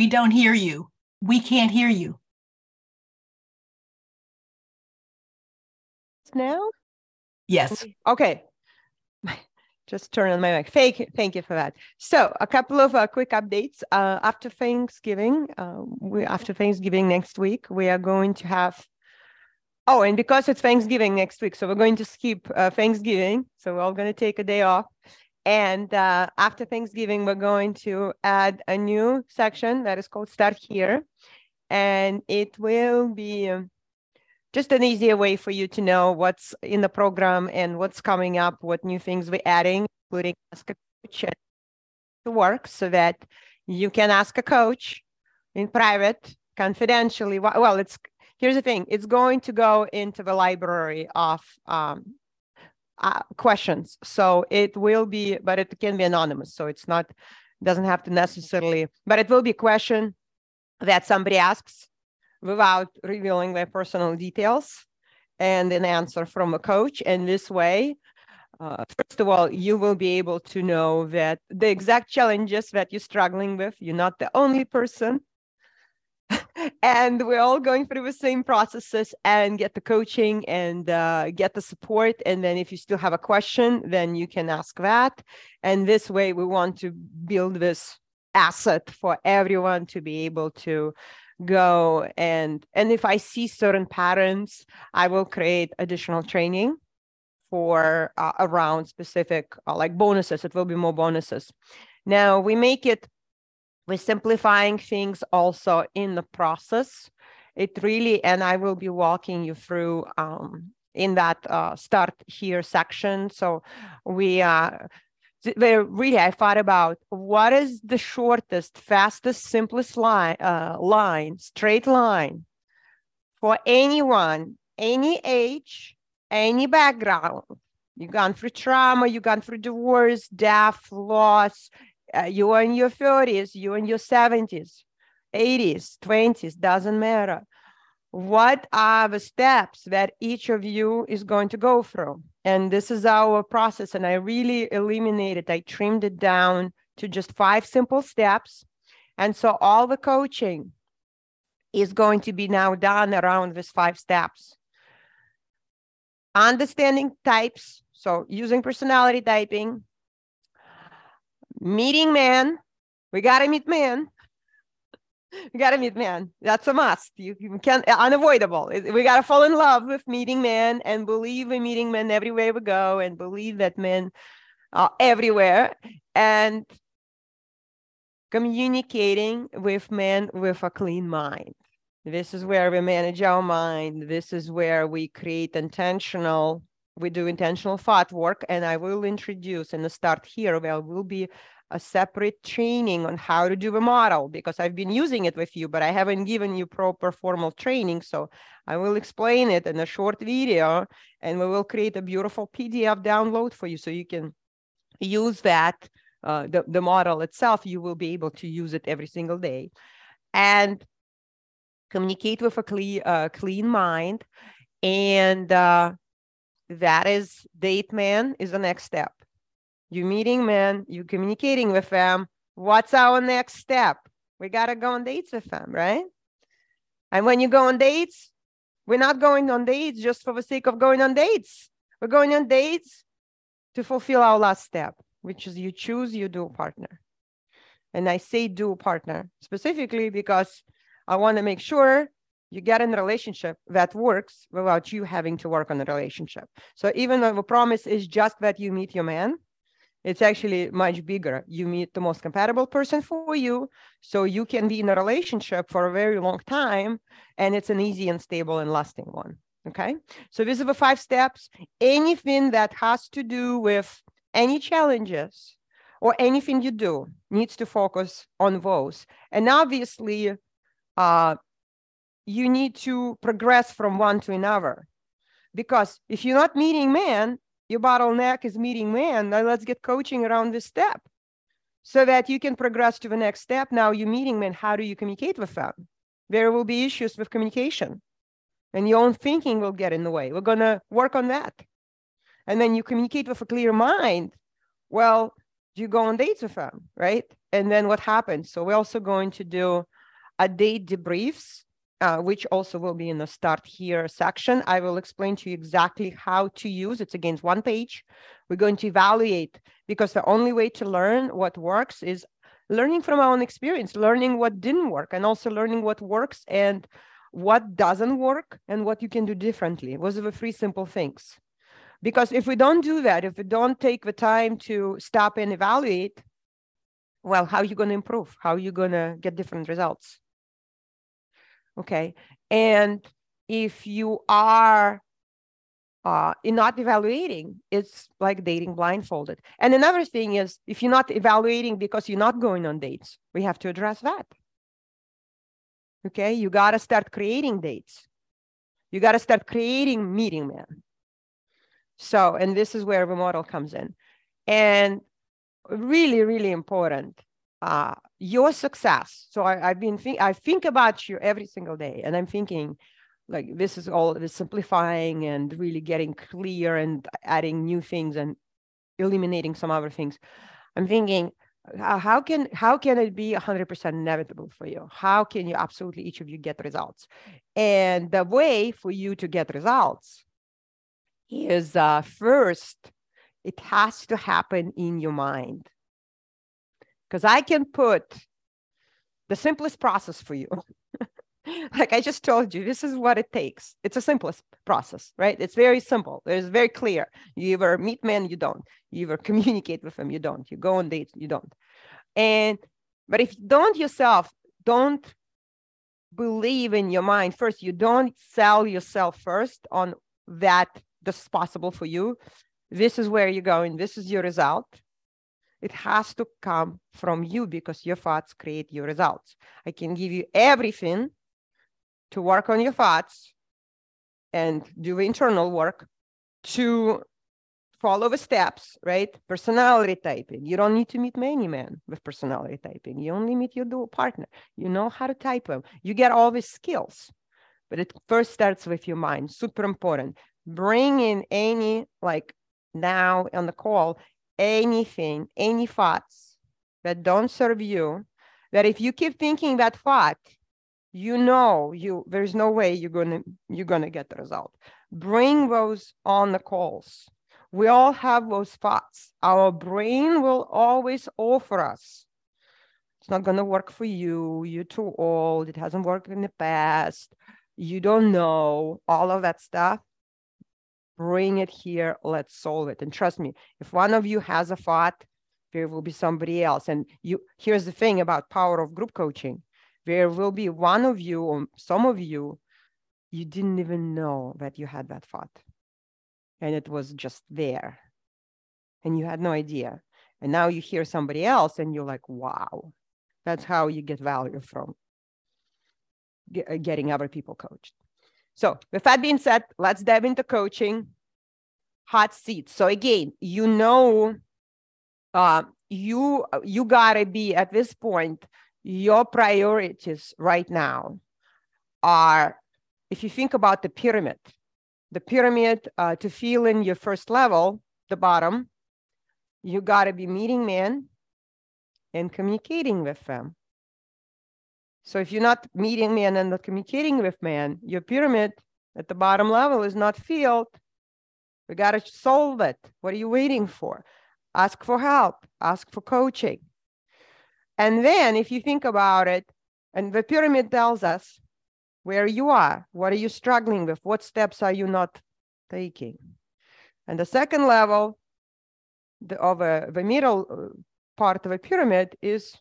We don't hear you. We can't hear you. Now? Yes. Okay. Just turn on my mic. Thank you, thank you for that. So, a couple of uh, quick updates. Uh, after Thanksgiving, uh, we, after Thanksgiving next week, we are going to have. Oh, and because it's Thanksgiving next week, so we're going to skip uh, Thanksgiving. So we're all going to take a day off. And uh, after Thanksgiving, we're going to add a new section that is called Start Here. And it will be um, just an easier way for you to know what's in the program and what's coming up, what new things we're adding, including ask a coach to work so that you can ask a coach in private, confidentially. Well, it's here's the thing it's going to go into the library of um, uh, questions. So it will be, but it can be anonymous. So it's not, doesn't have to necessarily, but it will be a question that somebody asks without revealing their personal details and an answer from a coach. And this way, uh, first of all, you will be able to know that the exact challenges that you're struggling with, you're not the only person and we're all going through the same processes and get the coaching and uh, get the support. And then if you still have a question then you can ask that. And this way we want to build this asset for everyone to be able to go and and if i see certain patterns i will create additional training for uh, around specific uh, like bonuses. It will be more bonuses. Now we make it we're simplifying things also in the process. It really, and I will be walking you through um, in that uh, start here section. So we uh, really I thought about what is the shortest, fastest, simplest line, uh, line, straight line for anyone, any age, any background. You've gone through trauma, you've gone through divorce, death, loss, uh, you are in your 30s, you are in your 70s, 80s, 20s, doesn't matter. What are the steps that each of you is going to go through? And this is our process. And I really eliminated, I trimmed it down to just five simple steps. And so all the coaching is going to be now done around these five steps. Understanding types, so using personality typing, meeting man. We got to meet man. We got to meet man. That's a must. You, you can't, unavoidable. We got to fall in love with meeting man and believe in meeting men everywhere we go and believe that men are everywhere and communicating with men with a clean mind. This is where we manage our mind. This is where we create intentional we do intentional thought work and I will introduce and start here there will be a separate training on how to do the model because I've been using it with you, but I haven't given you proper formal training. So I will explain it in a short video and we will create a beautiful PDF download for you so you can use that, uh, the, the model itself, you will be able to use it every single day. And communicate with a clean, uh, clean mind and uh, that is date man is the next step. You meeting men, you communicating with them. What's our next step? We gotta go on dates with them, right? And when you go on dates, we're not going on dates just for the sake of going on dates. We're going on dates to fulfill our last step, which is you choose your dual partner. And I say dual partner specifically because I want to make sure you get in a relationship that works without you having to work on the relationship. So even though the promise is just that you meet your man, it's actually much bigger. You meet the most compatible person for you, so you can be in a relationship for a very long time, and it's an easy and stable and lasting one. Okay, so these are the five steps. Anything that has to do with any challenges or anything you do needs to focus on those. And obviously, uh, you need to progress from one to another. Because if you're not meeting man, your bottleneck is meeting man. Now let's get coaching around this step so that you can progress to the next step. Now you're meeting men. How do you communicate with them? There will be issues with communication and your own thinking will get in the way. We're going to work on that. And then you communicate with a clear mind. Well, you go on dates with them, right? and then what happens. So we're also going to do a date debriefs, uh, which also will be in the start here section. I will explain to you exactly how to use it's against one page. We're going to evaluate because the only way to learn what works is learning from our own experience, learning what didn't work, and also learning what works and what doesn't work and what you can do differently. Those are the three simple things. Because if we don't do that, if we don't take the time to stop and evaluate, well, how are you going to improve? How are you going to get different results? Okay. And if you are uh, not evaluating, it's like dating blindfolded. And another thing is if you're not evaluating because you're not going on dates, we have to address that. Okay, you got to start creating dates. You got to start creating meeting men. So, and this is where the model comes in. And really, really important, uh, your success. So I, have been, think, I think about you every single day and I'm thinking like, this is all this simplifying and really getting clear and adding new things and eliminating some other things. I'm thinking, how can how can it be 100% inevitable for you how can you absolutely each of you get results and the way for you to get results is uh, first it has to happen in your mind because i can put the simplest process for you like I just told you, this is what it takes. It's a simplest process, right? It's very simple. It's very clear. You either meet men, you don't. You either communicate with them, you don't. You go on dates, you don't. And but if you don't yourself, don't believe in your mind first. You don't sell yourself first on that this is possible for you. This is where you're going. This is your result. It has to come from you because your thoughts create your results. I can give you everything to work on your thoughts and do internal work to follow the steps, right? Personality typing. You don't need to meet many men with personality typing. You only meet your dual partner. You know how to type them. You get all these skills, but it first starts with your mind. Super important. Bring in any, like now on the call, anything, any thoughts that don't serve you, that if you keep thinking that thought, you know you there's no way you're gonna you're gonna get the result. Bring those on the calls we all have those thoughts. Our brain will always offer us. It's not gonna work for you. You're too old. It hasn't worked in the past. You don't know. All of that stuff bring it here let's solve it and trust me if one of you has a thought there will be somebody else and you here's the thing about power of group coaching there will be one of you or some of you, you didn't even know that you had that thought. And it was just there. And you had no idea. And now you hear somebody else and you're like, wow, that's how you get value from getting other people coached. So, with that being said, let's dive into coaching. Hot seats. So again, you know, uh, you you gotta be at this point your priorities right now are, if you think about the pyramid, the pyramid uh, to fill in your first level, the bottom, you got to be meeting men and communicating with them. So if you're not meeting men and not communicating with men, your pyramid at the bottom level is not filled. We got to solve it. What are you waiting for? Ask for help, ask for coaching. And then if you think about it, and the pyramid tells us where you are, what are you struggling with? What steps are you not taking? And the second level the, of a, the middle uh, part of a pyramid is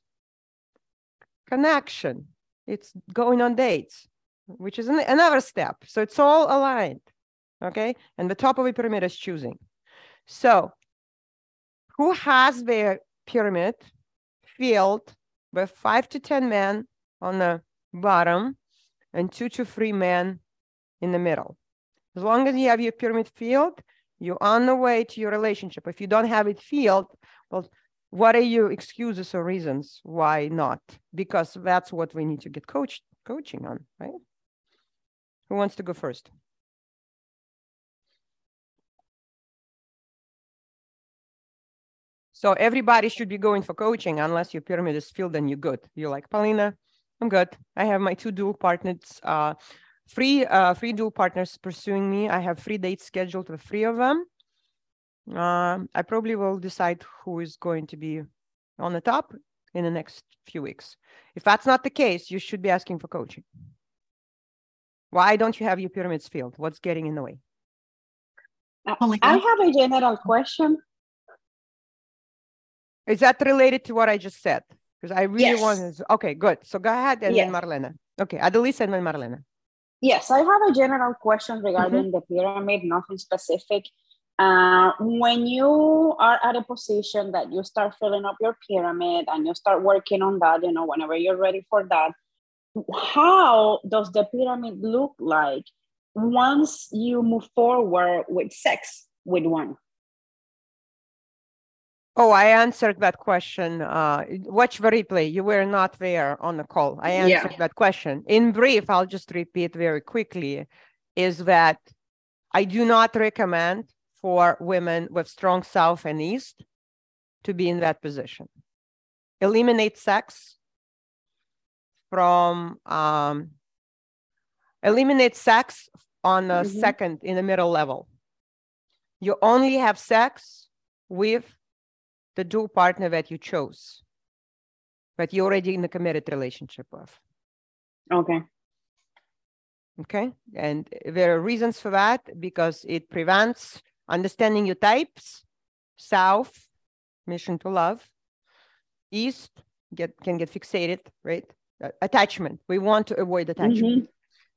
connection. It's going on dates, which is an, another step. So it's all aligned. Okay. And the top of the pyramid is choosing. So who has their pyramid field with five to 10 men on the bottom and two to three men in the middle. As long as you have your pyramid field, you're on the way to your relationship. If you don't have it field, well, what are your excuses or reasons why not? Because that's what we need to get coached coaching on, right? Who wants to go first? So everybody should be going for coaching unless your pyramid is filled and you're good. You're like, Paulina, I'm good. I have my two dual partners, uh, three, uh, three dual partners pursuing me. I have three dates scheduled with three of them. Uh, I probably will decide who is going to be on the top in the next few weeks. If that's not the case, you should be asking for coaching. Why don't you have your pyramids filled? What's getting in the way? Uh, I have a general question. Is that related to what I just said? Because I really yes. want to. Okay, good. So go ahead and yes. then Marlena. Okay, Adelisa and then Marlena. Yes, I have a general question regarding mm-hmm. the pyramid, nothing specific. Uh, when you are at a position that you start filling up your pyramid and you start working on that, you know, whenever you're ready for that, how does the pyramid look like once you move forward with sex with one? Oh, I answered that question. Uh, watch the replay. You were not there on the call. I answered yeah. that question. In brief, I'll just repeat very quickly is that I do not recommend for women with strong south and east to be in that position. Eliminate sex from, um, eliminate sex on the mm-hmm. second in the middle level. You only have sex with the dual partner that you chose, but you're already in a committed relationship with. Okay. Okay. And there are reasons for that because it prevents understanding your types, south, mission to love, east, get can get fixated, right? Uh, attachment. We want to avoid attachment. Mm-hmm.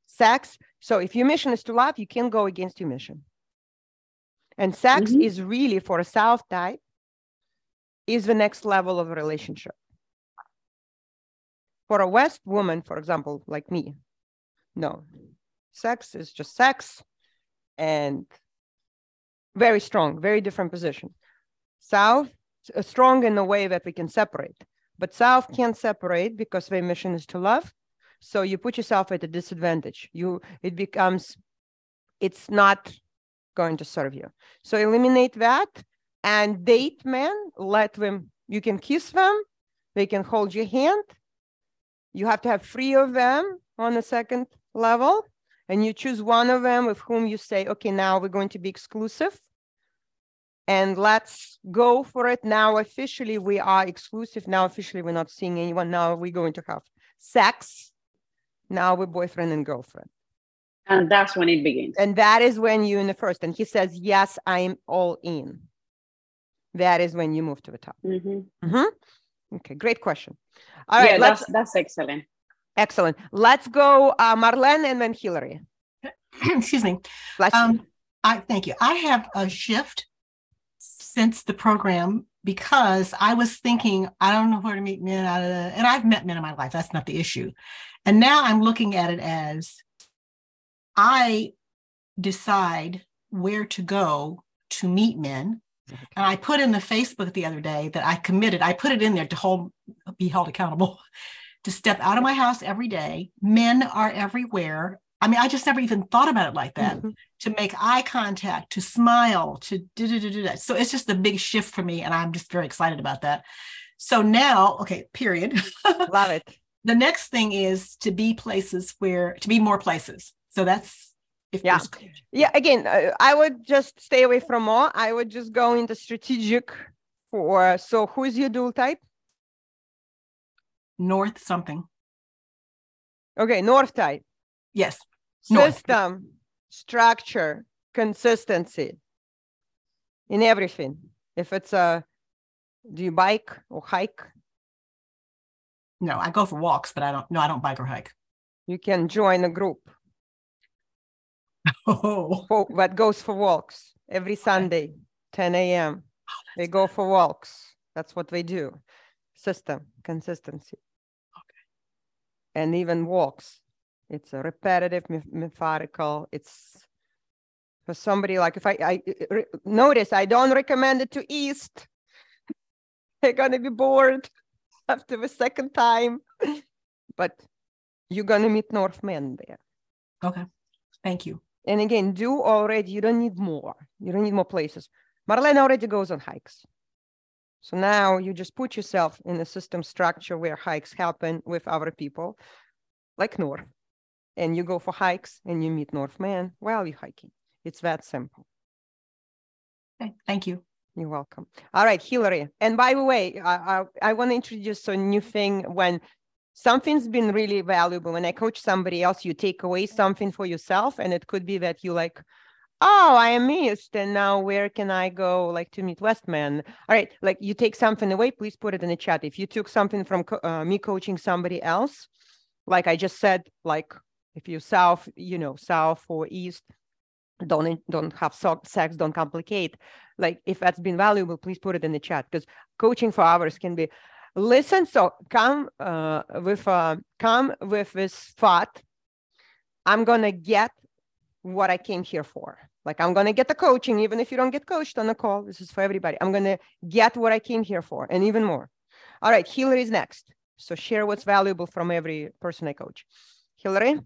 Sex. So if your mission is to love, you can go against your mission. And sex mm-hmm. is really for a south type is the next level of relationship. For a West woman, for example, like me, no, sex is just sex and very strong, very different position. South, uh, strong in a way that we can separate, but South can't separate because their mission is to love. So you put yourself at a disadvantage. You, it becomes, it's not going to serve you. So eliminate that and date men, let them, you can kiss them, they can hold your hand. You have to have three of them on the second level, and you choose one of them with whom you say, okay, now we're going to be exclusive. And let's go for it. Now, officially, we are exclusive. Now, officially, we're not seeing anyone. Now, we're going to have sex. Now, we're boyfriend and girlfriend. And that's when it begins. And that is when you're in the first. And he says, Yes, I'm all in that is when you move to the top. Mm-hmm. Mm-hmm. Okay, great question. All right, yeah, that's that's excellent. Excellent. Let's go, uh, Marlene and then Hillary. Excuse me. Um, I thank you. I have a shift since the program because I was thinking I don't know where to meet men out of the, and I've met men in my life. That's not the issue. And now I'm looking at it as I decide where to go to meet men and I put in the Facebook the other day that I committed, I put it in there to hold, be held accountable, to step out of my house every day. Men are everywhere. I mean, I just never even thought about it like that. Mm-hmm. To make eye contact, to smile, to do, do, do, do that. So it's just a big shift for me, and I'm just very excited about that. So now, okay, period. Love it. the next thing is to be places where to be more places. So that's if yeah yeah again uh, i would just stay away from more i would just go into strategic for so who's your dual type north something. Okay north type. Yes. System structure consistency in everything. If it's a do you bike or hike? No i go for walks but i don't no i don't bike or hike. You can join a group. Oh. For, that goes for walks every Sunday, 10 a.m. Oh, they go for walks. That's what they do. System, consistency. Okay. And even walks. It's a repetitive, methodical. It's for somebody like if I, I re, notice, I don't recommend it to East. They're gonna be bored after the second time. but you're gonna meet Northmen there. Okay. Thank you. And again, do already, you don't need more. You don't need more places. Marlene already goes on hikes. So now you just put yourself in a system structure where hikes happen with other people, like North, and you go for hikes and you meet Northman while you're hiking. It's that simple. Okay, thank you. You're welcome. All right, Hillary. And by the way, I, I, I want to introduce a new thing when something's been really valuable. When I coach somebody else, you take away something for yourself. And it could be that you like, oh, I am missed. And now where can I go like to meet Westman? All right, like you take something away, please put it in the chat. If you took something from co- uh, me coaching somebody else, like I just said, like if you south, you know, south or east, don't don't have sex, don't complicate. Like if that's been valuable, please put it in the chat because coaching for hours can be listen. So come uh, with uh, come with this thought. I'm gonna get what I came here for. Like I'm gonna get the coaching, even if you don't get coached on the call. This is for everybody. I'm gonna get what I came here for, and even more. All right, Hillary is next. So share what's valuable from every person I coach. Hillary.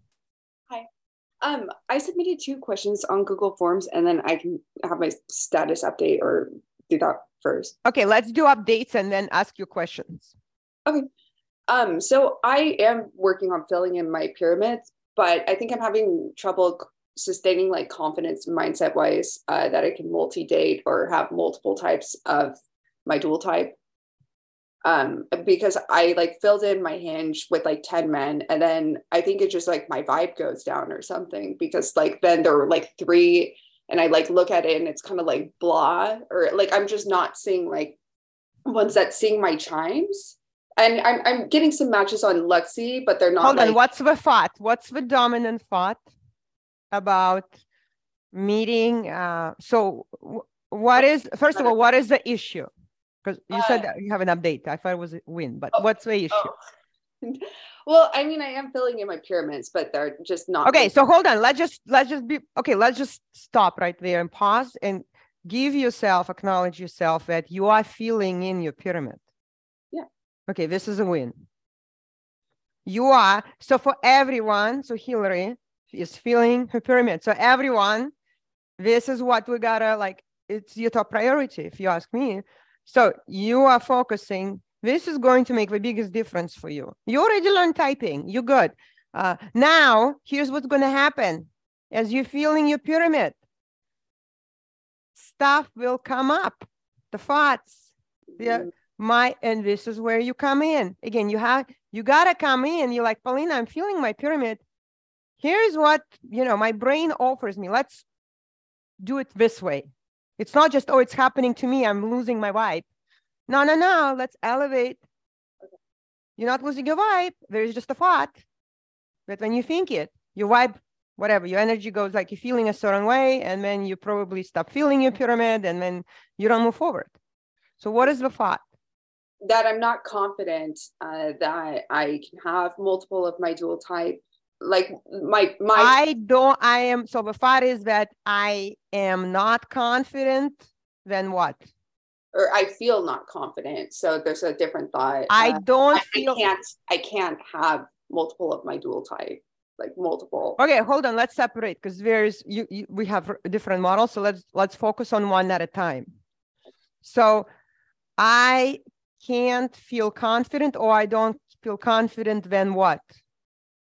Hi. Um, I submitted two questions on Google Forms, and then I can have my status update or do that first. Okay, let's do updates and then ask your questions. Okay. Um, so I am working on filling in my pyramids, but I think I'm having trouble sustaining like confidence mindset wise uh, that I can multi date or have multiple types of my dual type. Um, because I like filled in my hinge with like 10 men, and then I think it just like my vibe goes down or something because like then there were like three, and I like look at it and it's kind of like blah, or like I'm just not seeing like ones that sing my chimes. And I'm, I'm getting some matches on Luxy, but they're not. Hold like, on, what's the thought? What's the dominant thought? About meeting. Uh, so, what is first of all, what is the issue? Because you said uh, that you have an update. I thought it was a win, but oh, what's the issue? Oh. well, I mean, I am filling in my pyramids, but they're just not. Okay, so hold on. Let's just let's just be okay. Let's just stop right there and pause and give yourself acknowledge yourself that you are filling in your pyramid. Yeah. Okay, this is a win. You are so for everyone. So Hillary, is filling her pyramid. So everyone, this is what we gotta like, it's your top priority, if you ask me. So you are focusing, this is going to make the biggest difference for you. You already learned typing, you're good. Uh, now, here's what's gonna happen. As you're filling your pyramid, stuff will come up, the thoughts, the, my, and this is where you come in. Again, you have, you gotta come in. You're like, Paulina, I'm feeling my pyramid here's what you know my brain offers me. Let's do it this way. It's not just oh it's happening to me. I'm losing my vibe. No no no. Let's elevate. You're not losing your vibe. There's just a thought. That when you think it your vibe whatever your energy goes like you're feeling a certain way and then you probably stop feeling your pyramid and then you don't move forward. So what is the thought? That i'm not confident uh, that i can have multiple of my dual type like my my I don't I am so the thought is that I am not confident, then what? Or I feel not confident. So there's a different thought. I uh, don't I, feel I can't I can't have multiple of my dual type like multiple okay hold on let's separate because there's you, you we have different models so let's let's focus on one at a time so i can't feel confident or i don't feel confident then what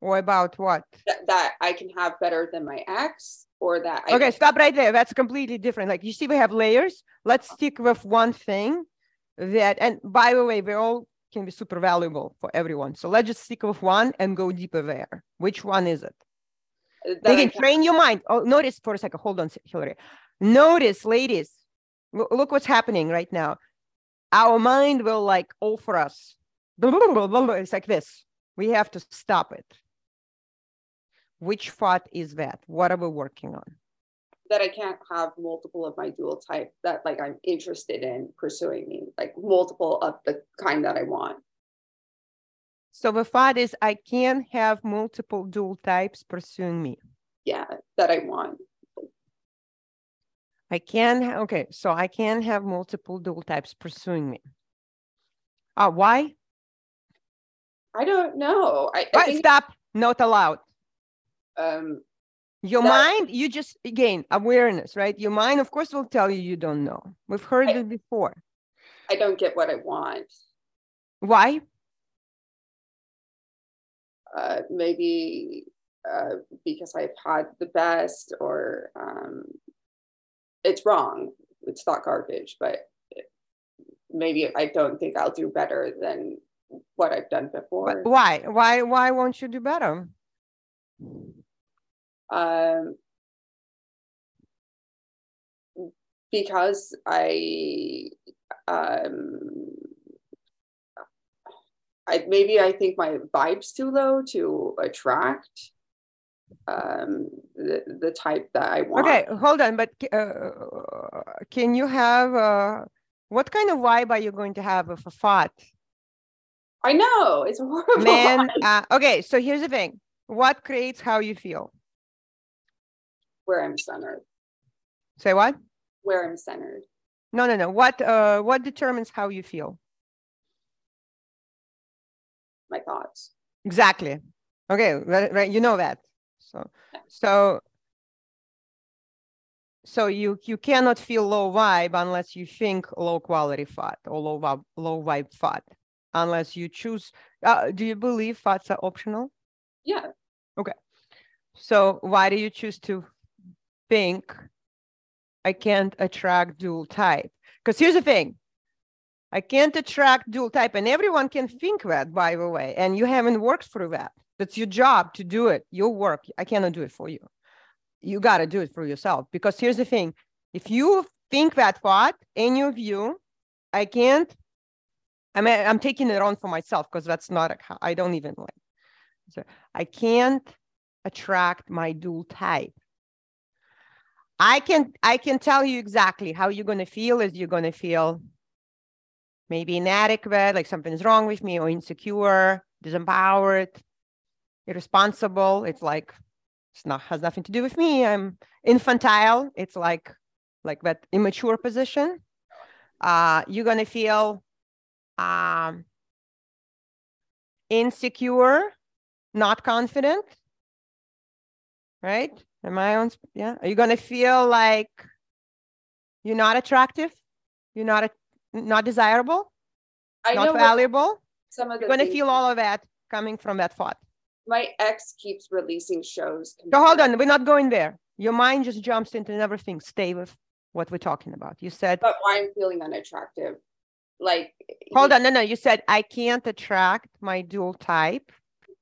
or about what? That, that I can have better than my ex or that I Okay, stop right there. That's completely different. Like you see, we have layers. Let's oh. stick with one thing that, and by the way, they all can be super valuable for everyone. So let's just stick with one and go deeper there. Which one is it? That they can train your mind. Oh, notice for a second. Hold on, Hillary. Notice, ladies, look what's happening right now. Our mind will like offer us. It's like this. We have to stop it. Which thought is that? What are we working on? That I can't have multiple of my dual type that like I'm interested in pursuing me, like multiple of the kind that I want. So the thought is I can't have multiple dual types pursuing me. Yeah, that I want. I can okay, so I can have multiple dual types pursuing me. Uh, why? I don't know. I, I think... stop, not allowed um, your that, mind you just again awareness right your mind of course will tell you you don't know we've heard I, it before I don't get what I want. Why? Uh, maybe uh, because I've had the best, or um, it's wrong. It's not garbage, but maybe I don't think I'll do better than what I've done before. Why? Why? Why won't you do better? Um, because I, um, I maybe I think my vibe's too low to attract um, the the type that I want. Okay, hold on, but uh, can you have uh, what kind of vibe are you going to have with a thought? I know it's horrible. Man, uh, okay, so here's the thing: what creates how you feel? Where I'm centered. Say what? Where I'm centered. No, no, no. What uh, what determines how you feel? My thoughts. Exactly. Okay, right, right. You know that. So, so, so you you cannot feel low vibe unless you think low quality thought or low vibe low vibe thought, unless you choose. Uh, do you believe thoughts are optional? Yeah. Okay. So why do you choose to think I can't attract dual type? Because here's the thing. I can't attract dual type, and everyone can think that, by the way, and you haven't worked through that. That's your job to do it. Your work. I cannot do it for you. You got to do it for yourself. Because here's the thing if you think that thought, any of you, I can't, I mean, I'm taking it on for myself because that's not, I don't even like. So I can't attract my dual type. I can I can tell you exactly how you're to feel is you're to feel maybe inadequate, like something's wrong with me, or insecure, disempowered, irresponsible. It's like it's not has nothing to do with me. I'm infantile. It's like like that immature position. Uh, you're gonna feel um, insecure, not confident, right? Am I on? Yeah. Are you gonna feel like you're not attractive? You're not a, not desirable? I not valuable? Some of the you're gonna feel all of that coming from that thought my ex keeps releasing shows. So hold on, we're not going there. Your mind just jumps into everything. Stay with what we're talking about. You said, but why I'm feeling unattractive. Like, hold on, no, no. You said I can't attract my dual type,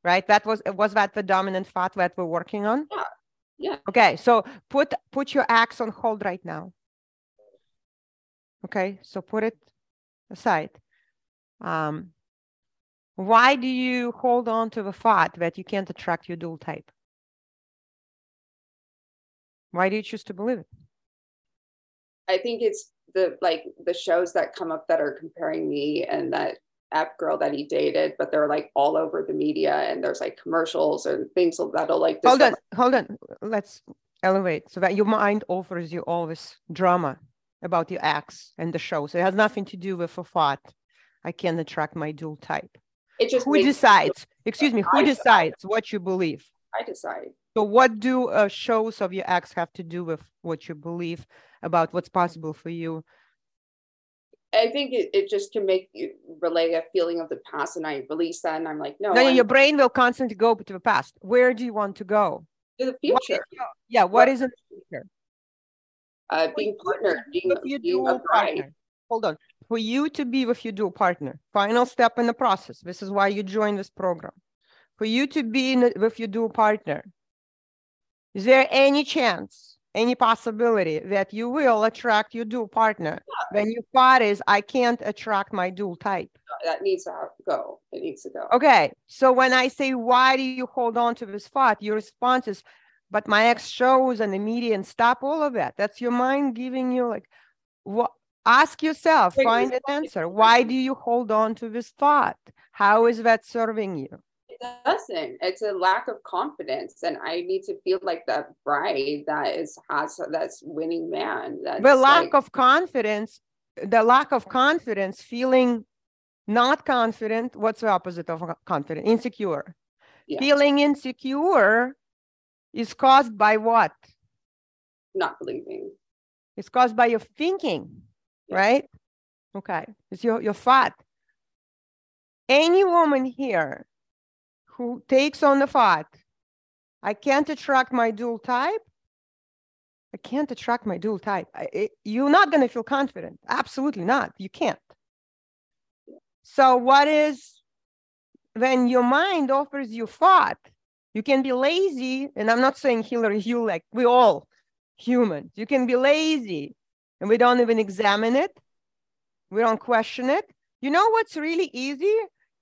right? That was was that the dominant thought that we're working on? Yeah, yeah. Okay, so put put your axe on hold right now. Okay, so put it aside. Um, why do you hold on to the thought that you can't attract your dual type? Why do you choose to believe it? I think it's the like the shows that come up that are comparing me and that app girl that he dated, but they're like all over the media and there's like commercials and things that'll like hold on, hold on. Let's elevate so that your mind offers you all this drama about your ex and the show. So it has nothing to do with a thought. I can't attract my dual type. It just who decides? Excuse me, who I decides decide. what you believe? I decide. So, what do uh, shows of your ex have to do with what you believe about what's possible for you? I think it, it just can make you relay a feeling of the past, and I release that, and I'm like, no. No, your brain will constantly go to the past. Where do you want to go? To the future. What yeah, what, what is in the future? Uh, being partner, being, being a bride. Hold on for you to be with your dual partner, final step in the process. This is why you join this program. For you to be in, with your dual partner, is there any chance, any possibility that you will attract your dual partner yeah. when your thought is, I can't attract my dual type? Uh, that needs to go. It needs to go. Okay. So when I say, why do you hold on to this thought? Your response is, but my ex shows and the media and stop all of that. That's your mind giving you like, what Ask yourself, find an answer. Why do you hold on to this thought? How is that serving you? It doesn't. It's a lack of confidence, and I need to feel like that bride that is has that's winning man. That's the lack like, of confidence, the lack of confidence, feeling not confident. What's the opposite of confident? Insecure. Yeah. Feeling insecure is caused by what? Not believing. It's caused by your thinking right? Okay, it's your, your fat. Any woman here who takes on the fat, I can't attract my dual type. I can't attract my dual type. I, it, you're not going to feel confident. Absolutely not. You can't. So, what is when your mind offers you thought? You can be lazy, and I'm not saying Hillary, you like we all humans. You can be lazy, and we don't even examine it. We don't question it. You know what's really easy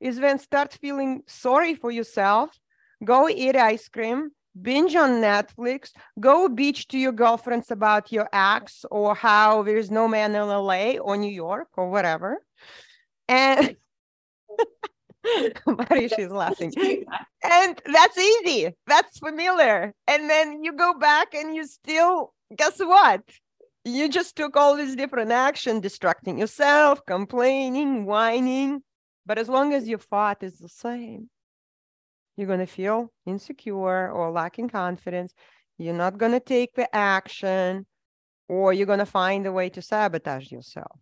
is when start feeling sorry for yourself. Go eat ice cream, binge on Netflix, go beach to your girlfriends about your ex or how there's no man in LA or New York or whatever. And Marisha is laughing. And that's easy. That's familiar. And then you go back and you still, guess what? You just took all these different action, distracting yourself, complaining, whining. But as long as your thought is the same, you're going to feel insecure or lacking confidence. You're not going to take the action, or you're going to find a way to sabotage yourself.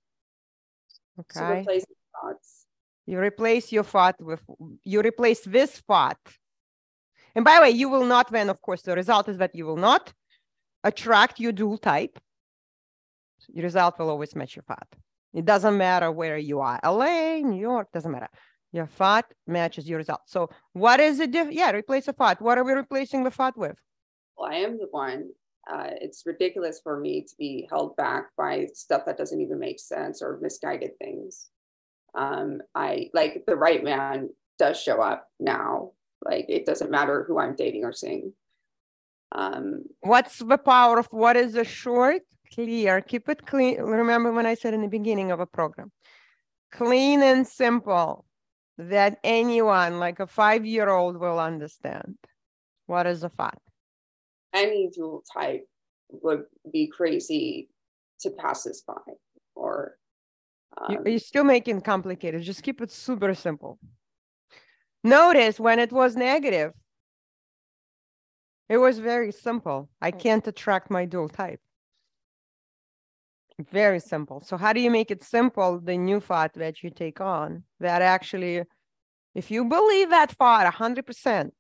Okay. So replace thoughts. You replace your thought with, you replace this thought. And by the way, you will not then, of course, the result is that you will not attract your dual type. Your result will always match your thought. It doesn't matter where you are, LA, New York, doesn't matter. Your thought matches your result. So what is it? Diff- yeah, replace the thought. What are we replacing the thought with? Well, I am the one. Uh, it's ridiculous for me to be held back by stuff that doesn't even make sense or misguided things. Um, I like the right man does show up now. Like it doesn't matter who I'm dating or seeing. Um, What's the power of what is the short? Clear. Keep it clean. Remember when I said in the beginning of a program, clean and simple that anyone, like a five year old, will understand. What is a fat? Any dual type would be crazy to pass this by or. Um, you, you're still making complicated. Just keep it super simple. Notice when it was negative, it was very simple. I can't attract my dual type. Very simple. So how do you make it simple? The new thought that you take on that actually, if you believe that thought 100%,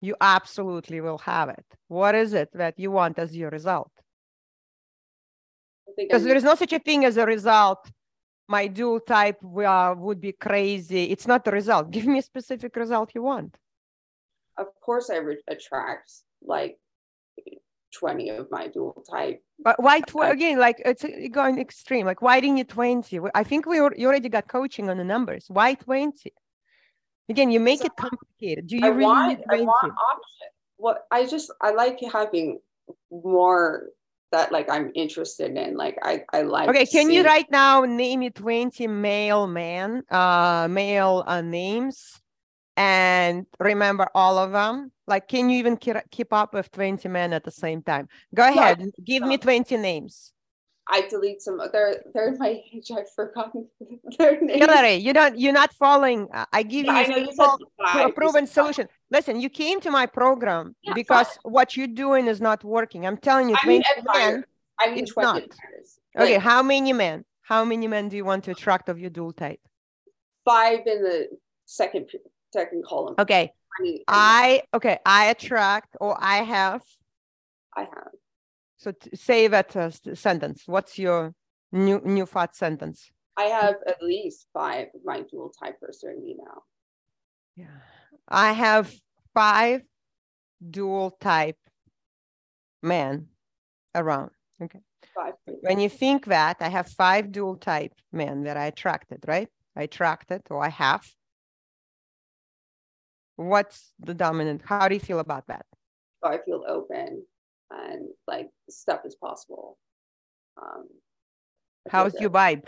you absolutely will have it. What is it that you want as your result? Because there is no such a thing as a result. My dual type uh, would be crazy. It's not the result. Give me a specific result you want. Of course, I re- attract like 20 of my dual type. But why tw- again? Like it's going extreme. Like why didn't you 20? I think we you already got coaching on the numbers. Why 20? Again, you make so it complicated. Do you I really want, need 20? I want option. Well, I just I like having more that like I'm interested in. Like I I like. Okay, can you right now name me 20 male man, uh, male uh, names, and remember all of them? Like, can you even keep up with 20 men at the same time? Go ahead, no, give no. me 20 names. I delete some. They're they're my age. I've forgotten their names. Hillary, you don't. You're not following. I give yeah, you, I a proven solution. Listen, you came to my program yeah, because five. what you're doing is not working. I'm telling you, I 20 mean, men. I mean, 20 not. Okay, how many men? How many men do you want to attract of your dual type? Five in the second second column. Okay, I okay, I attract or I have. I have. So say that uh, sentence. What's your new new thought sentence? I have at least five of my dual typers are me now. Yeah, I have five dual type men around. Okay. Five. When you think that, I have five dual type men that I attracted, right? I attracted or I have what's the dominant how do you feel about that? I feel open and like stuff is possible. Um how's your vibe?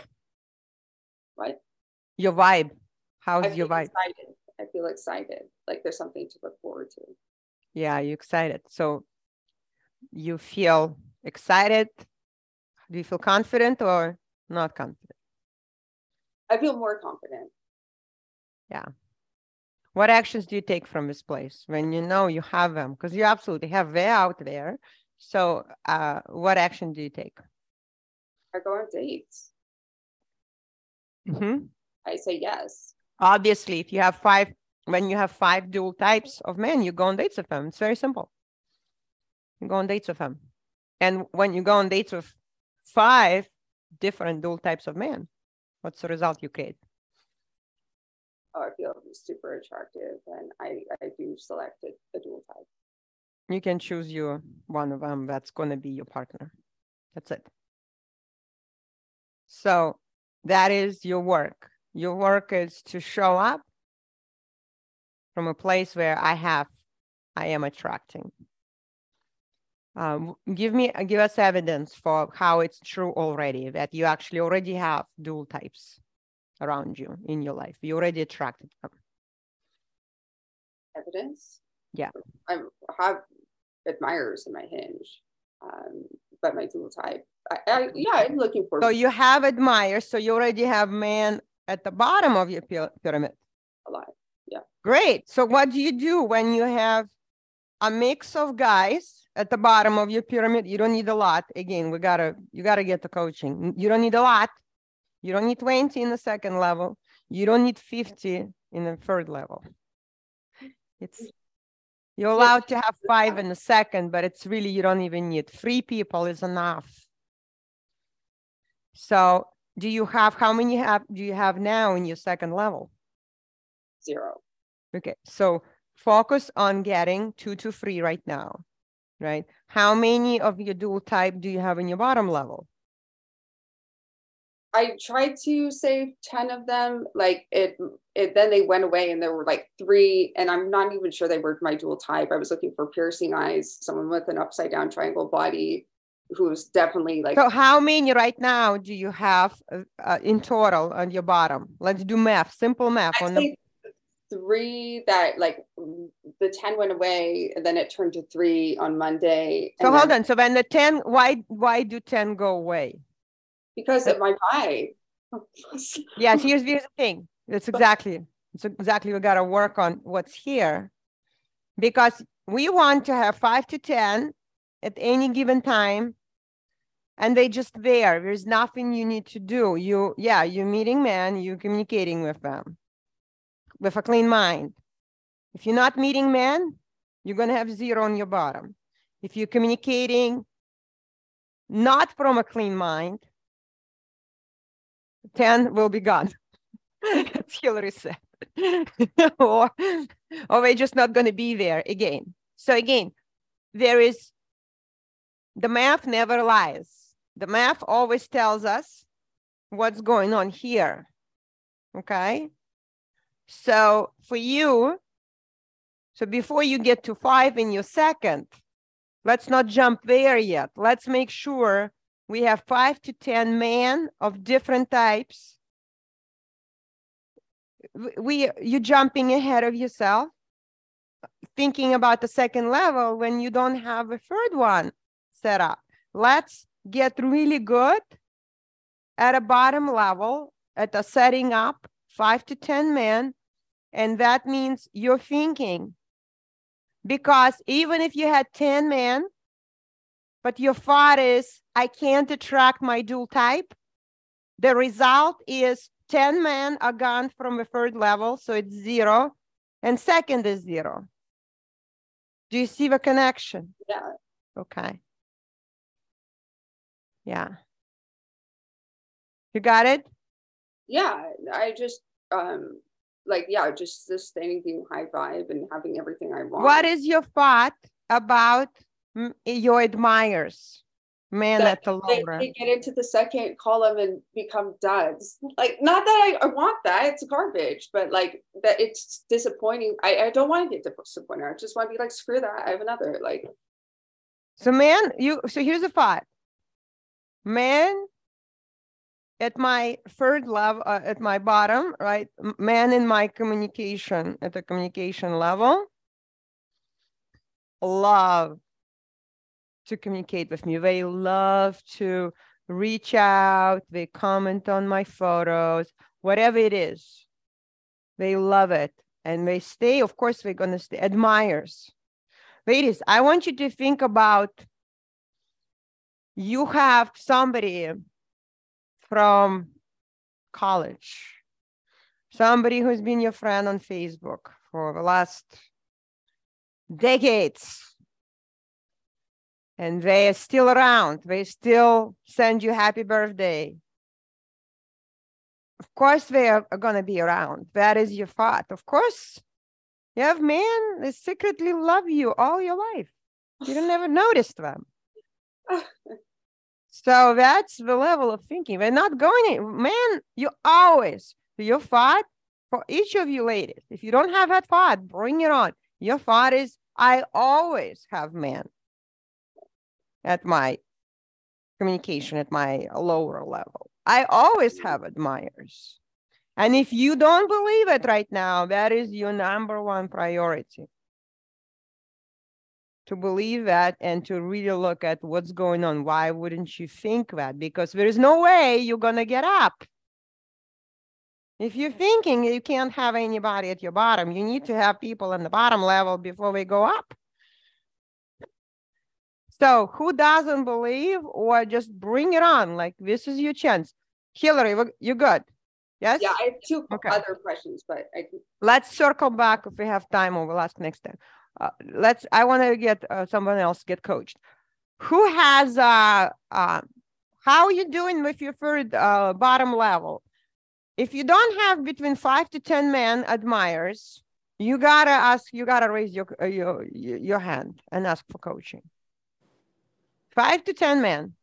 What? Your vibe. How's your vibe? excited. i feel excited. Like there's something to look forward to. Yeah you excited. So you feel excited? Do you feel confident or not confident? I feel more confident. Yeah what actions do you take from this place when you know you have them? Because you absolutely have they out there. So, uh, what action do you take? I go on dates. Mm-hmm. I say yes. Obviously, if you have five, when you have five dual types of men, you go on dates with them. It's very simple. You go on dates with them. And when you go on dates with five different dual types of men, what's the result you create? Oh, I feel super attractive and I, I do select a, a dual type. You can choose your one of them that's going to be your partner. That's it. So that is your work. Your work is to show up from a place where I have, I am attracting. Um, give me, give us evidence for how it's true already that you actually already have dual types around you in your life. You already attracted them. Evidence? Yeah. I have admirers in my hinge, um, but my dual type. I, I, yeah, I'm looking for. So you have admirers. So you already have men at the bottom of your pyramid. A lot. Yeah. Great. So what do you do when you have a mix of guys at the bottom of your pyramid? You don't need a lot. Again, we gotta you gotta get the coaching. You don't need a lot. You don't need 20 in the second level. You don't need 50 in the third level. It's you're allowed to have five in the second, but it's really you don't even need three people is enough. So do you have how many have do you have now in your second level? Zero. Okay, so focus on getting two to three right now, right? How many of your dual type do you have in your bottom level? I tried to save 10 of them. Like it, it, then they went away and there were like three, and I'm not even sure they were my dual type. I was looking for piercing eyes, someone with an upside down triangle body who's definitely like. So, how many right now do you have uh, uh in total on your bottom? Let's do math, simple math. on the... Three that like the 10 went away and then it turned to three on Monday. So, hold on. So, when the 10, why, why do 10 go away? Because of my vibe. yeah, here's, here's the thing. It's exactly, it's exactly we gotta work on what's here. Because we want to have five to 10 at any given time. And they just there. There's nothing you need to do. You, yeah, you're meeting men, you're communicating with them with a clean mind. If you're not meeting men, you're going to have zero on your bottom. If you're communicating not from a clean mind, 10 will be gone, as Hillary said. or, or we're just not going to be there again. So again, there is, the math never lies. The math always tells us what's going on here. Okay. So for you, so before you get to five in your second, let's not jump there yet. Let's make sure we have five to 10 men of different types. We, you're jumping ahead of yourself, thinking about the second level when you don't have a third one set up. Let's get really good at a bottom level at the setting up five to 10 men. And that means you're thinking. Because even if you had 10 men, but your thought is, I can't attract my dual type. The result is 10 men are gone from the third level, so it's zero, and second is zero. Do you see the connection? Yeah. Okay. Yeah. You got it? Yeah, I just um like yeah, just sustaining being high vibe and having everything I want. What is your thought about your admirers man that at the lower they, they, get into the second column and become duds. Like not that I, I, want that it's garbage but like that it's disappointing. I, I don't want to get disappointed i just want to be like screw that i have another like. So man you so here's a thought. Man at my third level uh, at my bottom right man in my communication at the communication level love to communicate with me. They love to reach out, they comment on my photos, whatever it is. They love it. And they stay, of course, they're going to stay admires. Ladies, I want you to think about you have somebody from college, somebody who's been your friend on Facebook for the last decades, and they are still around, they still send you happy birthday. Of course, they are, going to be around. That is your thought. Of course, you have men that secretly love you all your life. You don't ever notice them. so that's the level of thinking. We're not going in. Man, you always, your thought for each of you ladies, if you don't have that thought, bring it on. Your thought is, I always have men at my communication at my lower level. I always have admirers. And if you don't believe it right now, that is your number one priority. To believe that and to really look at what's going on. Why wouldn't you think that? Because there is no way you're going to get up. If you're thinking you can't have anybody at your bottom, you need to have people on the bottom level before we go up. So who doesn't believe or just bring it on? Like this is your chance. Hillary, you good? Yes? Yeah, I have two okay. other questions, but I let's circle back if we have time or we'll ask next time. Uh, let's I want to get uh, someone else get coached. Who has uh, uh how are you doing with your third uh, bottom level? If you don't have between five to 10 men admirers, you gotta ask, you gotta raise your, uh, your, your hand and ask for coaching. Five to 10 men.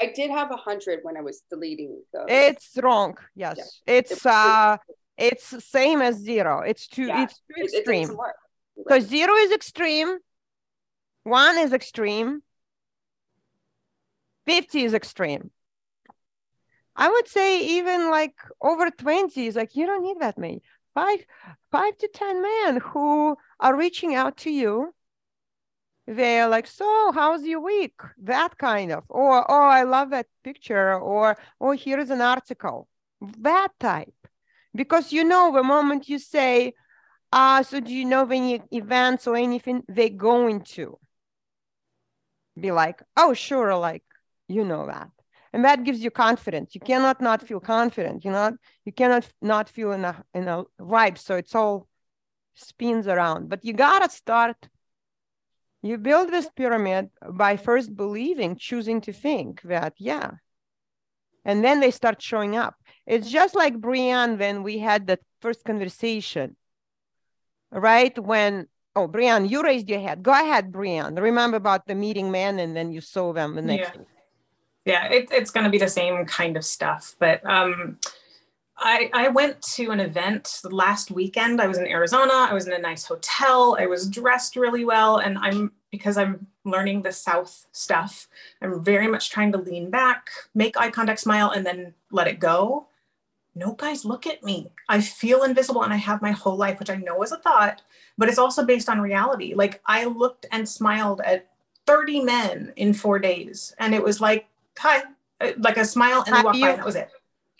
I did have a hundred when I was deleting. Those. It's wrong. Yes, yeah. it's uh, it's same as zero. It's too. Yeah. It's too extreme. Because zero is extreme, one is extreme, fifty is extreme. I would say even like over twenty is like you don't need that many. Five, five to ten men who are reaching out to you they're like, so how's your week? That kind of, or oh, I love that picture, or oh, here's an article. That type. Because you know, the moment you say, ah, uh, so do you know any events or anything, they're going to be like, oh, sure, like you know that. And that gives you confidence. You cannot not feel confident. You not you cannot not feel in a in a vibe. So it's all spins around. But you gotta start you build this pyramid by first believing, choosing to think that, yeah. And then they start showing up. It's just like Brianne when we had that first conversation, right? When, oh, Brianne, you raised your head. Go ahead, Brianne. Remember about the meeting man and then you saw them the next yeah. Yeah, it, it's going to be the same kind of stuff. But um, I, I went to an event last weekend. I was in Arizona. I was in a nice hotel. I was dressed really well. And I'm, because I'm learning the South stuff, I'm very much trying to lean back, make eye contact, smile, and then let it go. No guys look at me. I feel invisible and I have my whole life, which I know is a thought, but it's also based on reality. Like I looked and smiled at 30 men in four days. And it was like, hi, uh, like a smile and walk by and that was it.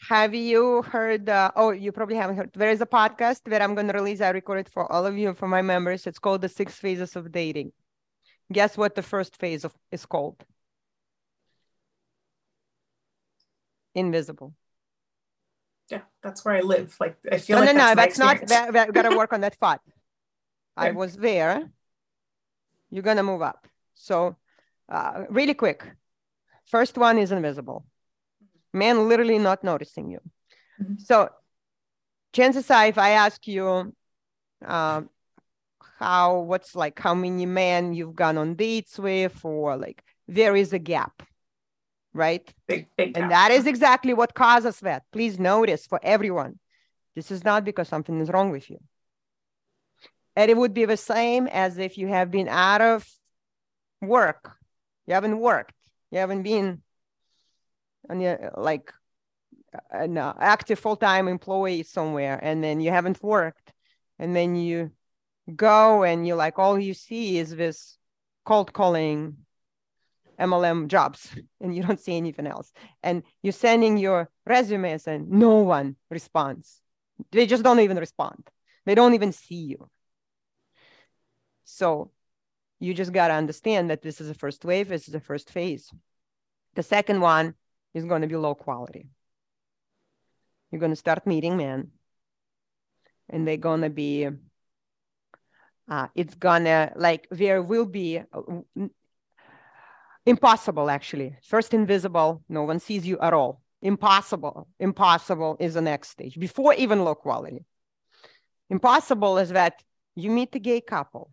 Have you heard? Uh, oh, you probably haven't heard. There is a podcast that I'm going to release. I recorded for all of you, for my members. It's called The Six Phases of Dating. Guess what the first phase of is called? Invisible. Yeah, that's where I live. Like I feel no, like no, that's no, that's not. That, that, got to work on that thought. I was there. You're gonna move up. So, uh, really quick. First one is invisible man literally not noticing you. Mm-hmm. So chances are, if I ask you uh, how, what's like, how many men you've gone on dates with, or like, there is a gap, right? Big, big and that is exactly what causes that. Please notice for everyone, this is not because something is wrong with you. And it would be the same as if you have been out of work, you haven't worked, you haven't been and you're like an uh, active full-time employee somewhere and then you haven't worked and then you go and you like all you see is this cold calling mlm jobs and you don't see anything else. And you're sending your resumes and no one responds. They just don't even respond. They don't even see you. So you just got to understand that this is the first wave this is the first phase. The second one is going to be low quality. you're going to start meeting men and they're going to be uh, it's gonna like there will be uh, impossible actually. First invisible no one sees you at all. Impossible impossible is the next stage before even low quality. Impossible is that you meet a gay couple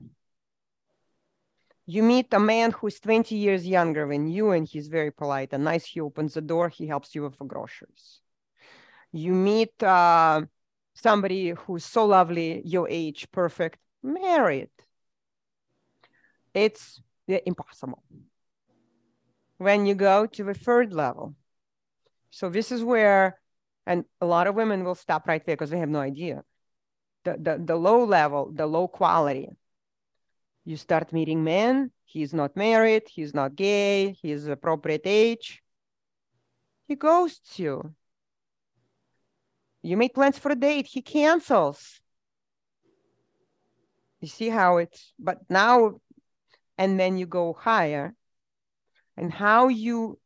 you meet a man who's 20 years younger than you and he's very polite and nice he opens the door he helps you with groceries. You meet uh, somebody who's so lovely your age perfect married. It's impossible. When you go to the third level. So this is where and a lot of women will stop right there because they have no idea. The, the, the low level the low quality you start meeting men. He's not married. He's not gay. He's appropriate age. He ghosts you. You make plans for a date. He cancels. You see how it's but now and then you go higher. And how you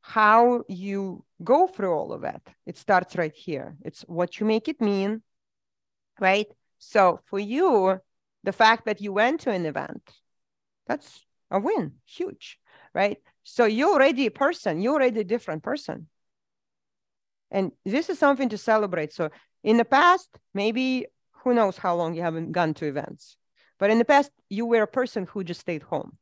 how you go through all of that it starts right here. It's what you make it mean right? So for you the fact that you went to an event that's a win huge right? So you're already a person you're already a different person. And this is something to celebrate. So in the past maybe who knows how long you haven't gone to events but in the past you were a person who just stayed home.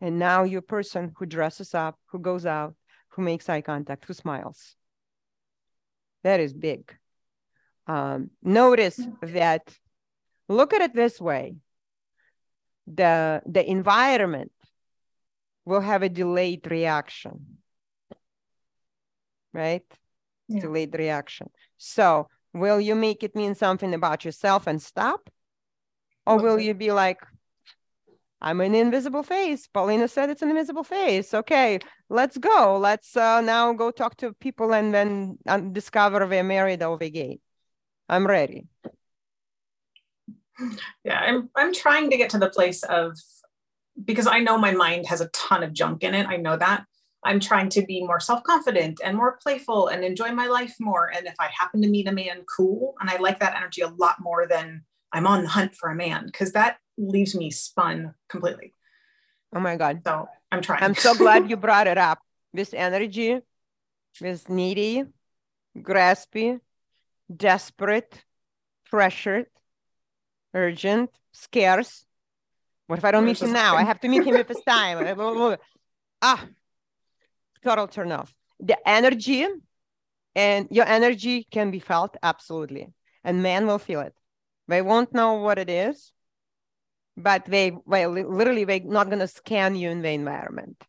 And now you're a person who dresses up who goes out who makes eye contact who smiles. That is big. Um, notice that Look at it this way. The, the environment will have a delayed reaction, right? Yeah. Delayed reaction. So will you make it mean something about yourself and stop? Or will you be like, I'm an invisible face. Paulina said it's an invisible face. Okay, let's go. Let's uh, now go talk to people and then uh, discover they're married or they're gay. I'm ready yeah i'm i'm trying to get to the place of because i know my mind has a ton of junk in it i know that. I'm trying to be more self-confident and more playful and enjoy my life more and if i happen to meet a man cool. And i like that energy a lot more than i'm on the hunt for a man because that leaves me spun completely. Oh my god. So i'm trying. I'm so glad you brought it up. This energy this needy graspy desperate pressured urgent, scarce. What if I don't meet him now? I have to meet him at it's time. ah, total turn off. The energy and your energy can be felt absolutely, and men will feel it. They won't know what it is, but they, well, literally, they're not going to scan you in the environment.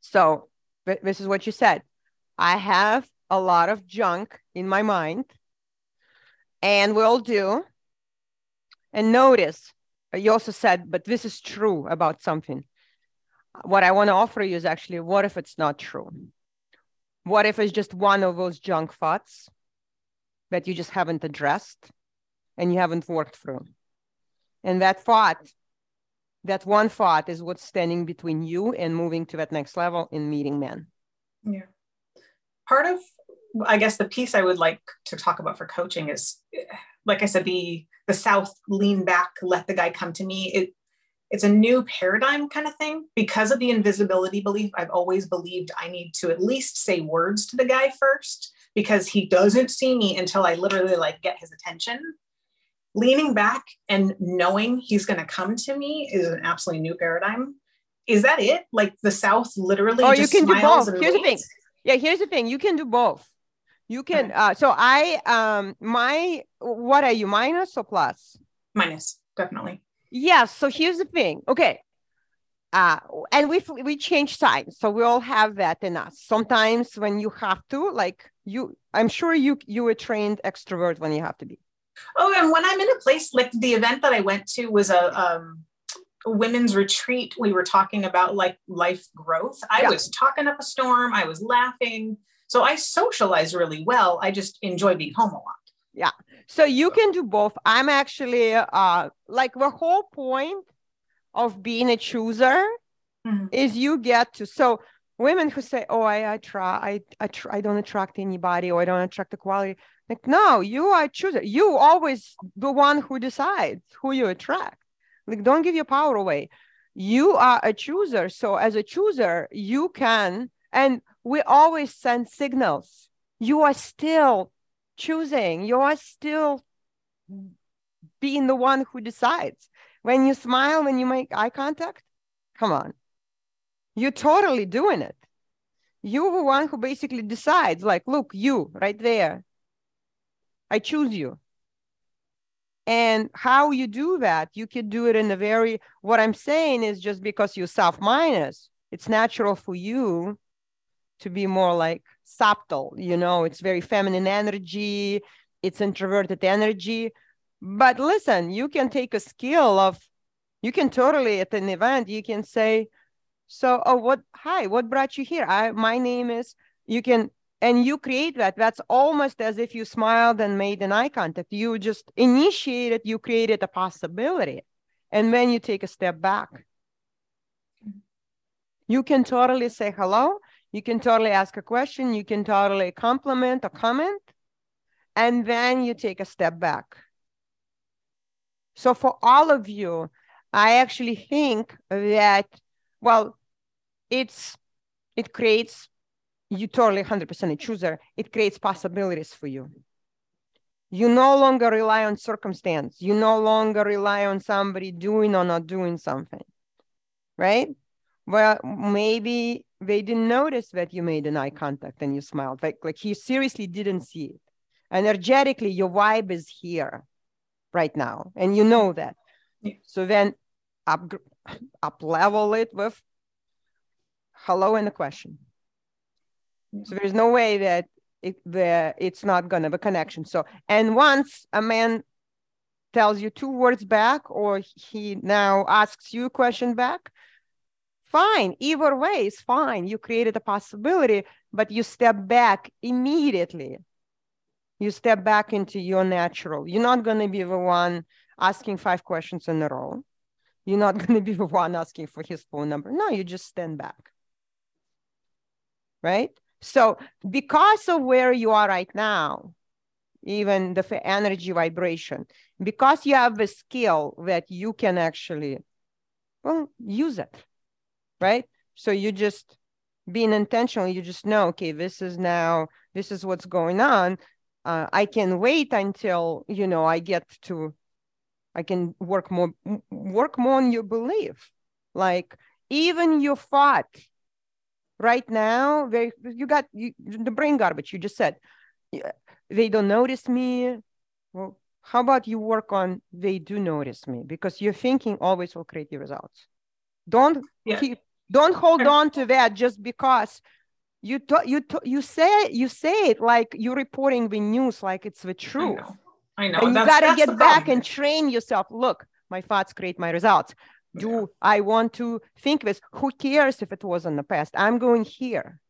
So, this is what you said. I have a lot of junk in my mind, and we'll do and notice, uh, you also said, but this is true about something. What I want to offer you is actually, what if it's not true? What if it's just one of those junk thoughts that you just haven't addressed and you haven't worked through? And that thought, that one thought is what's standing between you and moving to that next level in meeting men. Yeah. Part of, I guess, the piece I would like to talk about for coaching is, like I said, the the South lean back, let the guy come to me. It, it's a new paradigm kind of thing because of the invisibility belief. I've always believed I need to at least say words to the guy first because he doesn't see me until I literally like get his attention. Leaning back and knowing he's going to come to me is an absolutely new paradigm. Is that it? Like the South literally? Oh, you can do both. Here's the thing. Yeah, here's the thing. You can do both. You can. Uh, so I um my what are you minus or plus? Minus, definitely. Yes. So here's the thing. Okay. Uh, and we we change signs, so we all have that in us. Sometimes when you have to, like you, I'm sure you you were trained extrovert when you have to be. Oh, and when I'm in a place like the event that I went to was a um women's retreat we were talking about like life growth i yeah. was talking up a storm i was laughing so I socialize really well. I just enjoy being home a lot. Yeah. So you can do both. I'm actually uh like the whole point of being a chooser mm-hmm. is you get to so women who say, "Oh, I, I try, I, I, try, I don't attract anybody, or I don't attract the quality." Like, no, you are chooser. You always the one who decides who you attract. Like, don't give your power away. You are a chooser. So, as a chooser, you can, and we always send signals. You are still choosing. You are still being the one who decides. When you smile, when you make eye contact, come on. You're totally doing it. You're the one who basically decides, like, look, you right there. I choose you. And how you do that, you can do it in a very, what I'm saying is just because you're South minus, it's natural for you to be more like subtle, you know, it's very feminine energy, it's introverted energy. But listen, you can take a skill of, you can totally at an event, you can say, so, oh, what, hi, what brought you here? I, my name is, you can, and you create that. That's almost as if you smiled and made an eye contact. You just initiated, you created a possibility. And then you take a step back. Mm-hmm. You can totally say hello. You can totally ask a question. You can totally compliment or comment. And then you take a step back. So for all of you, I actually think that well, it's it creates you totally 100% a chooser. It creates possibilities for you. You no longer rely on circumstance. You no longer rely on somebody doing or not doing something, right? Well, maybe they didn't notice that you made an eye contact and you smiled. Like, like he seriously didn't see it. Energetically, your vibe is here right now, and you know that. Yeah. So then up up level it with hello and a question. So there's no way that it the it's not gonna have a connection. So and once a man tells you two words back or he now asks you a question back, fine. Either way is fine. You created a possibility, but you step back immediately. You step back into your natural. You're not gonna be the one asking five questions in a row. You're not going to be the one asking for his phone number. No, you just stand back. Right? So, because of where you are right now, even the energy vibration, because you have the skill that you can actually, well, use it. Right? So, you just being intentional, you just know, okay, this is now, this is what's going on. Uh, I can wait until, you know, I get to I can work more work more on your belief. Like even your thought right now, they you got you, the brain garbage. You just said they don't notice me. Well, how about you work on they do notice me because your thinking always will create your results. Don't yeah. keep don't hold on to that just because you to, you to, you say you say it like you're reporting the news like it's the truth. I know. And you got to get back and train yourself. Look, my thoughts create my results. Do yeah. I want to think this? Who cares if it was in the past? I'm going here.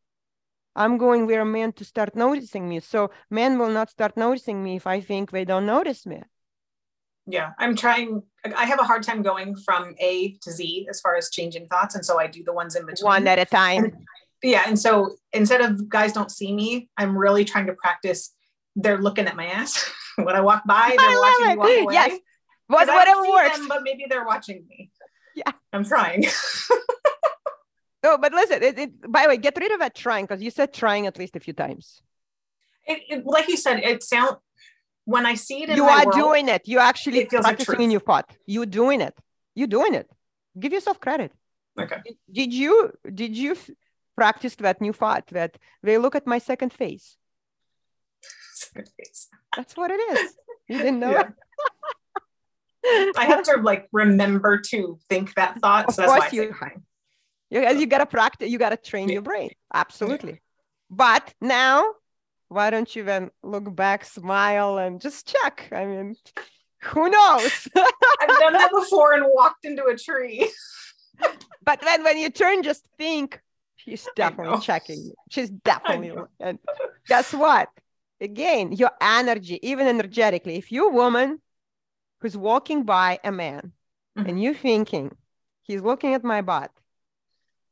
I'm going where men to start noticing me. So men will not start noticing me if I think they don't notice me. Yeah, I'm trying. I have a hard time going from A to Z as far as changing thoughts. And so I do the ones in between. One at a time. And, yeah. And so instead of guys don't see me, I'm really trying to practice. They're looking at my ass. when I walk by, they're watching me walk away. Yes. What, whatever works. Them, but maybe they're watching me. Yeah. I'm trying. no, but listen, it, it, by the way, get rid of that trying because you said trying at least a few times. It, it, like you said, it sounds when I see it you are world, doing it. You actually it practicing like in your pot. You're doing it. You're doing it. Give yourself credit. Okay. Did, did you did you practice that new thought that they look at my second face? Second face. That's what it is. You didn't know yeah. I have to like remember to think that thought. Of so course you, you, you got to practice, you got to train yeah. your brain. Absolutely. Yeah. But now, why don't you then look back, smile, and just check? I mean, who knows? I've done that before and walked into a tree. but then when you turn, just think, she's definitely checking. She's definitely. And guess what? again, your energy, even energetically, if you're a woman who's walking by a man mm-hmm. and you're thinking, he's looking at my butt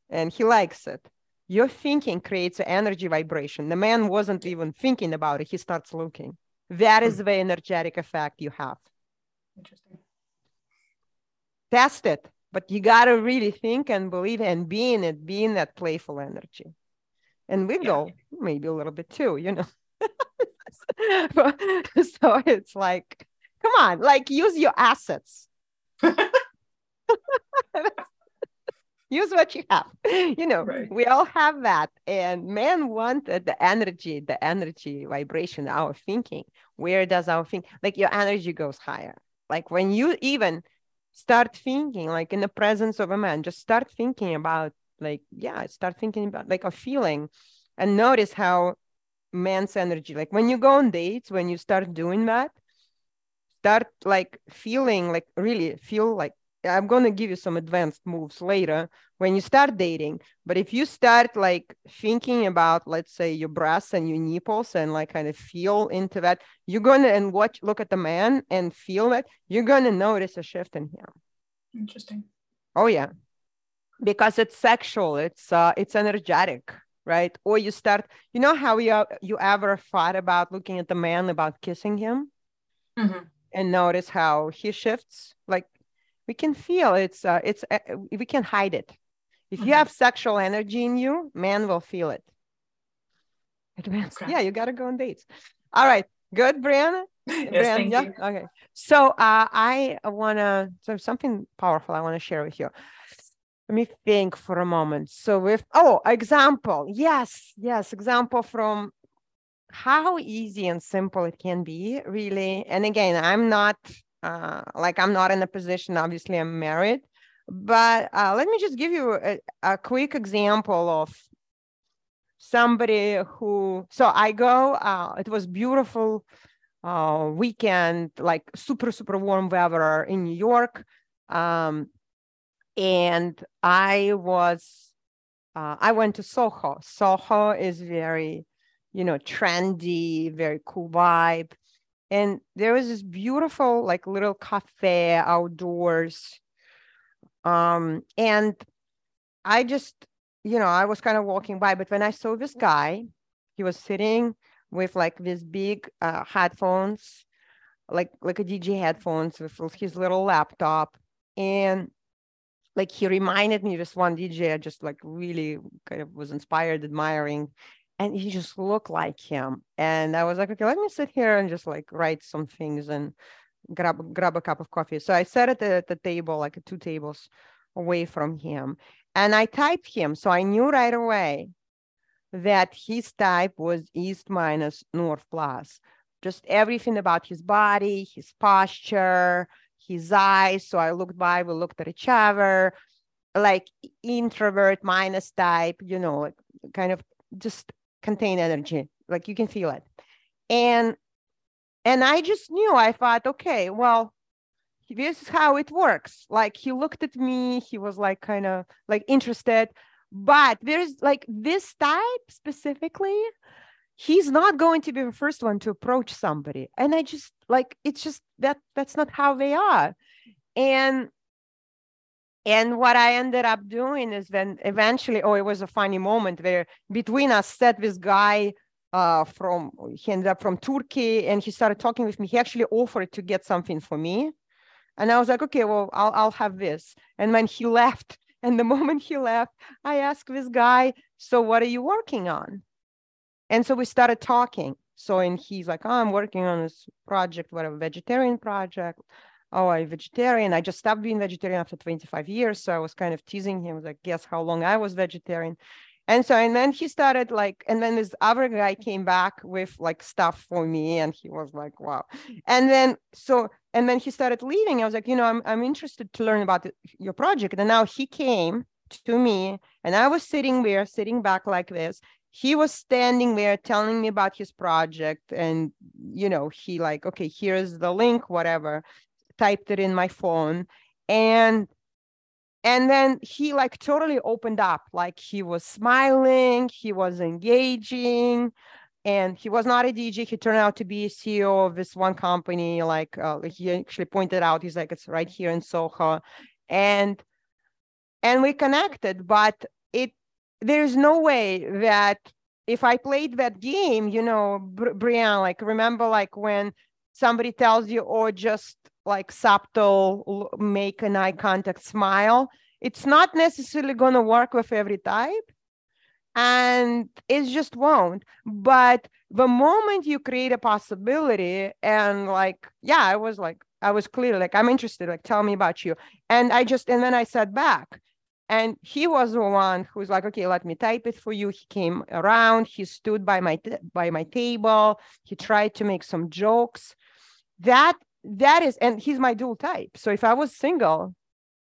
and he likes it, your thinking creates an energy vibration. The man wasn't even thinking about it. He starts looking. That is hmm. the energetic effect you have. Interesting. Test it, but you got to really think and believe and be in it, be in that playful energy. And wiggle yeah. maybe a little bit too, you know. so it's like, come on, like use your assets. use what you have. You know right. we all have that. And men want the energy the energy vibration our thinking. Where does our think like your energy goes higher. Like when you even start thinking like in the presence of a man just start thinking about like yeah start thinking about like a feeling and notice how man's energy like when you go on dates when you start doing that start like feeling like really feel like I'm going to give you some advanced moves later when you start dating. But if you start like thinking about, let's say, your breasts and your nipples and like kind of feel into that, you're going to and watch, look at the man and feel it, you're going to notice a shift in him. Interesting. Oh, yeah. Because it's sexual, it's uh, it's energetic, right? Or you start, you know how you you ever thought about looking at the man about kissing him, mm-hmm. and notice how he shifts, like we can feel it's uh, it's uh, we can hide it. If mm-hmm. you have sexual energy in you man will feel it. Advanced. Okay. yeah you got to go on dates. All right good brianna? Yes, brianna thank yeah? you. okay. So uh, i want to so something powerful i want to share with you. Let me think for a moment. So with oh example. Yes yes example from how easy and simple it can be really. And again i'm not uh, like I'm not in a position, obviously, I'm married. But uh, let me just give you a, a quick example of somebody who, so I go, uh, it was beautiful uh, weekend, like super, super warm weather in New York. Um, and I was, uh, I went to Soho. Soho is very, you know, trendy, very cool vibe and there was this beautiful like little cafe outdoors. Um and i just you know i was kind of walking by but when i saw this guy he was sitting with like these big uh, headphones like like a dj headphones with his little laptop. And like he reminded me this one dj i just like really kind of was inspired admiring and he just looked like him. And I was like, okay, let me sit here and just like write some things and grab grab a cup of coffee. So I sat at the, the table, like two tables away from him, and I typed him. So I knew right away that his type was east minus north plus. Just everything about his body, his posture, his eyes. So I looked by, we looked at each other, like introvert minus type, you know, like kind of just contain energy. Like you can feel it. And and i just knew i thought okay well this is how it works. Like he looked at me he was like kind of like interested. But there's like this type specifically he's not going to be the first one to approach somebody. And i just like it's just that that's not how they are. And and what I ended up doing is then eventually, oh, it was a funny moment where between us sat this guy uh, from, he ended up from Turkey and he started talking with me. He actually offered to get something for me. And I was like, okay, well, I'll, I'll have this. And when he left, and the moment he left, I asked this guy, so what are you working on? And so we started talking. So, and he's like, oh, I'm working on this project, whatever, vegetarian project oh, I'm vegetarian. I just stopped being vegetarian after 25 years. So I was kind of teasing him, like, guess how long I was vegetarian. And so, and then he started like, and then this other guy came back with like stuff for me, and he was like, wow. And then, so, and then he started leaving. I was like, you know, I'm, I'm interested to learn about your project. And now he came to me, and I was sitting there, sitting back like this. He was standing there telling me about his project, and you know, he like, okay, here's the link, whatever typed it in my phone. And and then he like totally opened up. Like he was smiling he was engaging and he was not a dj he turned out to be a ceo of this one company. Like uh, he actually pointed out he's like it's right here in soho. And and we connected but it there's no way that if I played that game, you know, Bri- Brianne, like remember like when somebody tells you, or just like subtle, make an eye contact, smile. It's not necessarily going to work with every type and it just won't but the moment you create a possibility and like yeah i was like i was clear like i'm interested like tell me about you and i just and then i sat back and he was the one who's like okay let me type it for you he came around he stood by my by my table he tried to make some jokes that that is and he's my dual type. So if i was single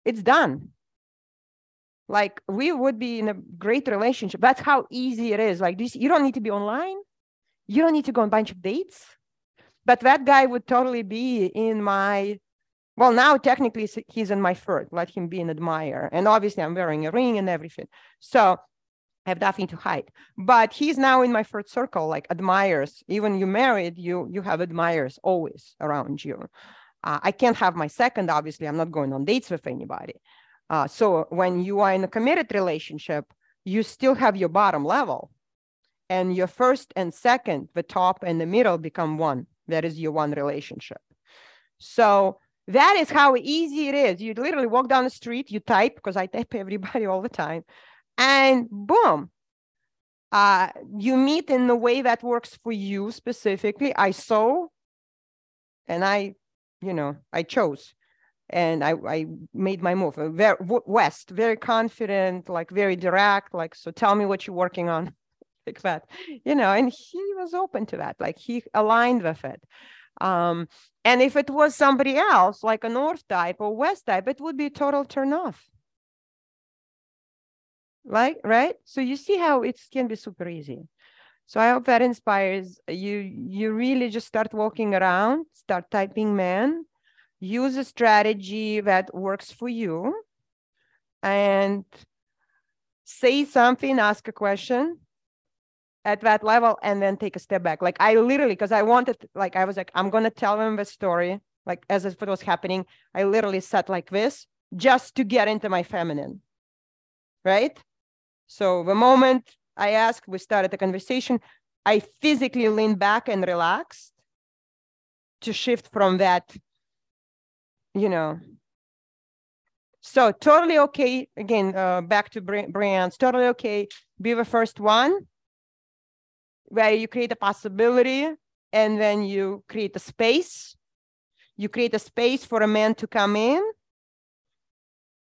it's done. Like we would be in a great relationship. That's how easy it is. Like this you don't need to be online. You don't need to go on a bunch of dates. But that guy would totally be in my well now technically he's in my third let him be an admirer. And obviously i'm wearing a ring and everything. So I have nothing to hide but he's now in my third circle like admirers even you married you you have admirers always around you uh, i can't have my second obviously i'm not going on dates with anybody uh, so when you are in a committed relationship, you still have your bottom level and your first and second, the top and the middle become one. That is your one relationship. So that is how easy it is. You literally walk down the street, you type, because I type everybody all the time, and boom, uh, you meet in the way that works for you specifically. I saw and I, you know, I chose and I, I made my move. Uh, very west very confident like very direct like so tell me what you're working on. Like that you know and he was open to that like he aligned with it. Um and if it was somebody else like a north type or west type it would be total turn off like right so you see how it can be super easy so i hope that inspires you you really just start walking around start typing man use a strategy that works for you and say something, ask a question at that level, and then take a step back. Like I literally, because I wanted, like I was like, I'm gonna tell them the story, like as if it was happening. I literally sat like this just to get into my feminine, right? So the moment I asked, we started the conversation. I physically leaned back and relaxed to shift from that you know so totally okay again uh, back to brands totally okay be the first one where you create a possibility and then you create a space you create a space for a man to come in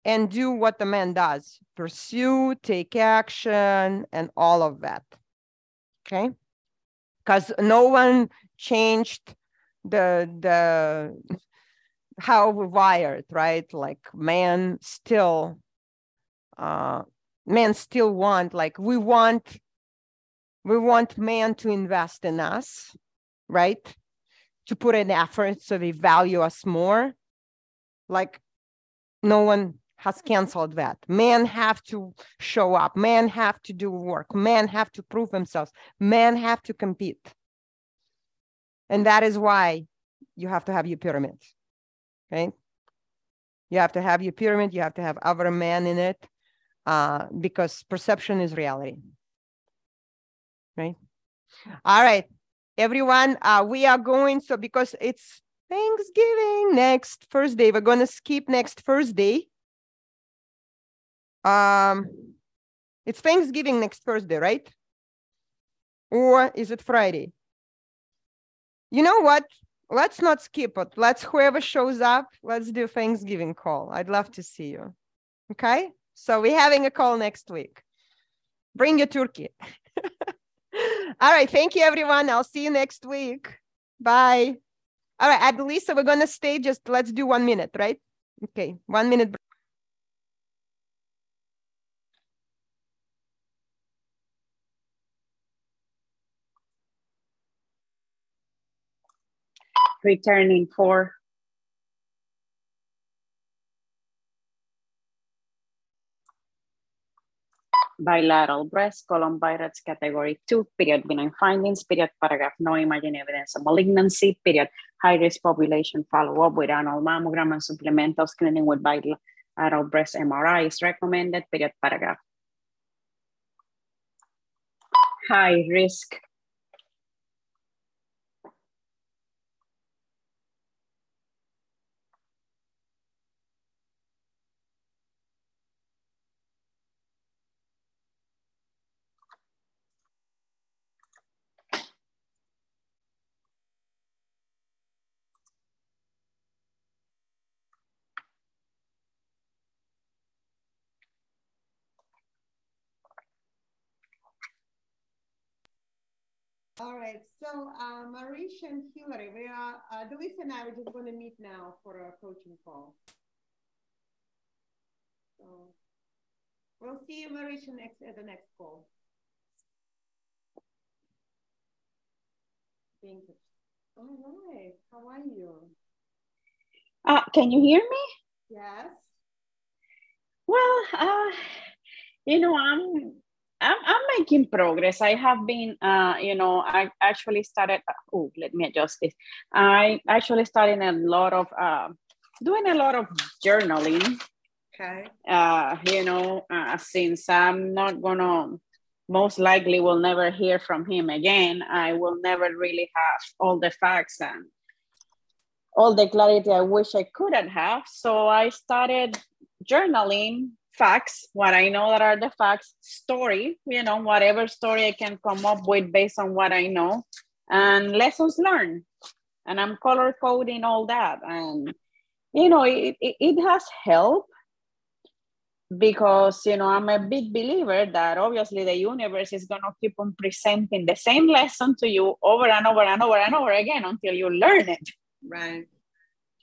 and do what the man does pursue take action and all of that okay because no one changed the the how we're wired, right? Like men still, uh, men still want, like we want, we want men to invest in us, right? To put in effort so they value us more. Like no one has canceled that. Men have to show up. Men have to do work. Men have to prove themselves. Men have to compete. And that is why you have to have your pyramid, okay? You have to have your pyramid, you have to have other men in it uh, because perception is reality, right? All right, everyone, uh, we are going, so because it's Thanksgiving next Thursday, we're going to skip next Thursday. Um, it's Thanksgiving next Thursday, right? Or is it Friday? You know what? let's not skip it. Let's whoever shows up, let's do Thanksgiving call. I'd love to see you. Okay. So we're having a call next week. Bring your turkey. All right. Thank you, everyone. I'll see you next week. Bye. All right. At Lisa, we're going to stay just let's do one minute, right? Okay. One minute. Returning for bilateral breast, colon BI-RADS category 2, period benign findings, period paragraph no imaging evidence of malignancy, period high risk population follow up with annual mammogram and supplemental screening with bilateral breast MRI is recommended, period paragraph. high risk All right, so uh, Marisha and Hillary, we are, uh, Delisa and I are just going to meet now for a coaching call. So we'll see you, Marisha, next at the next call. Thank you. All right, how are you? Uh, can you hear me? Yes. Well, uh, you know, I'm I'm, I'm making progress. I have been, uh, you know, I actually started. Oh, let me adjust this. I actually started a lot of uh, doing a lot of journaling. Okay. Uh, you know, uh, since I'm not gonna, most likely will never hear from him again. I will never really have all the facts and all the clarity I wish I couldn't have. So I started journaling facts, what I know that are the facts, story, you know, whatever story I can come up with based on what I know, and lessons learned. And I'm color coding all that. And, you know, it, it, it has helped because, you know, I'm a big believer that obviously the universe is going to keep on presenting the same lesson to you over and over and over and over again until you learn it. Right.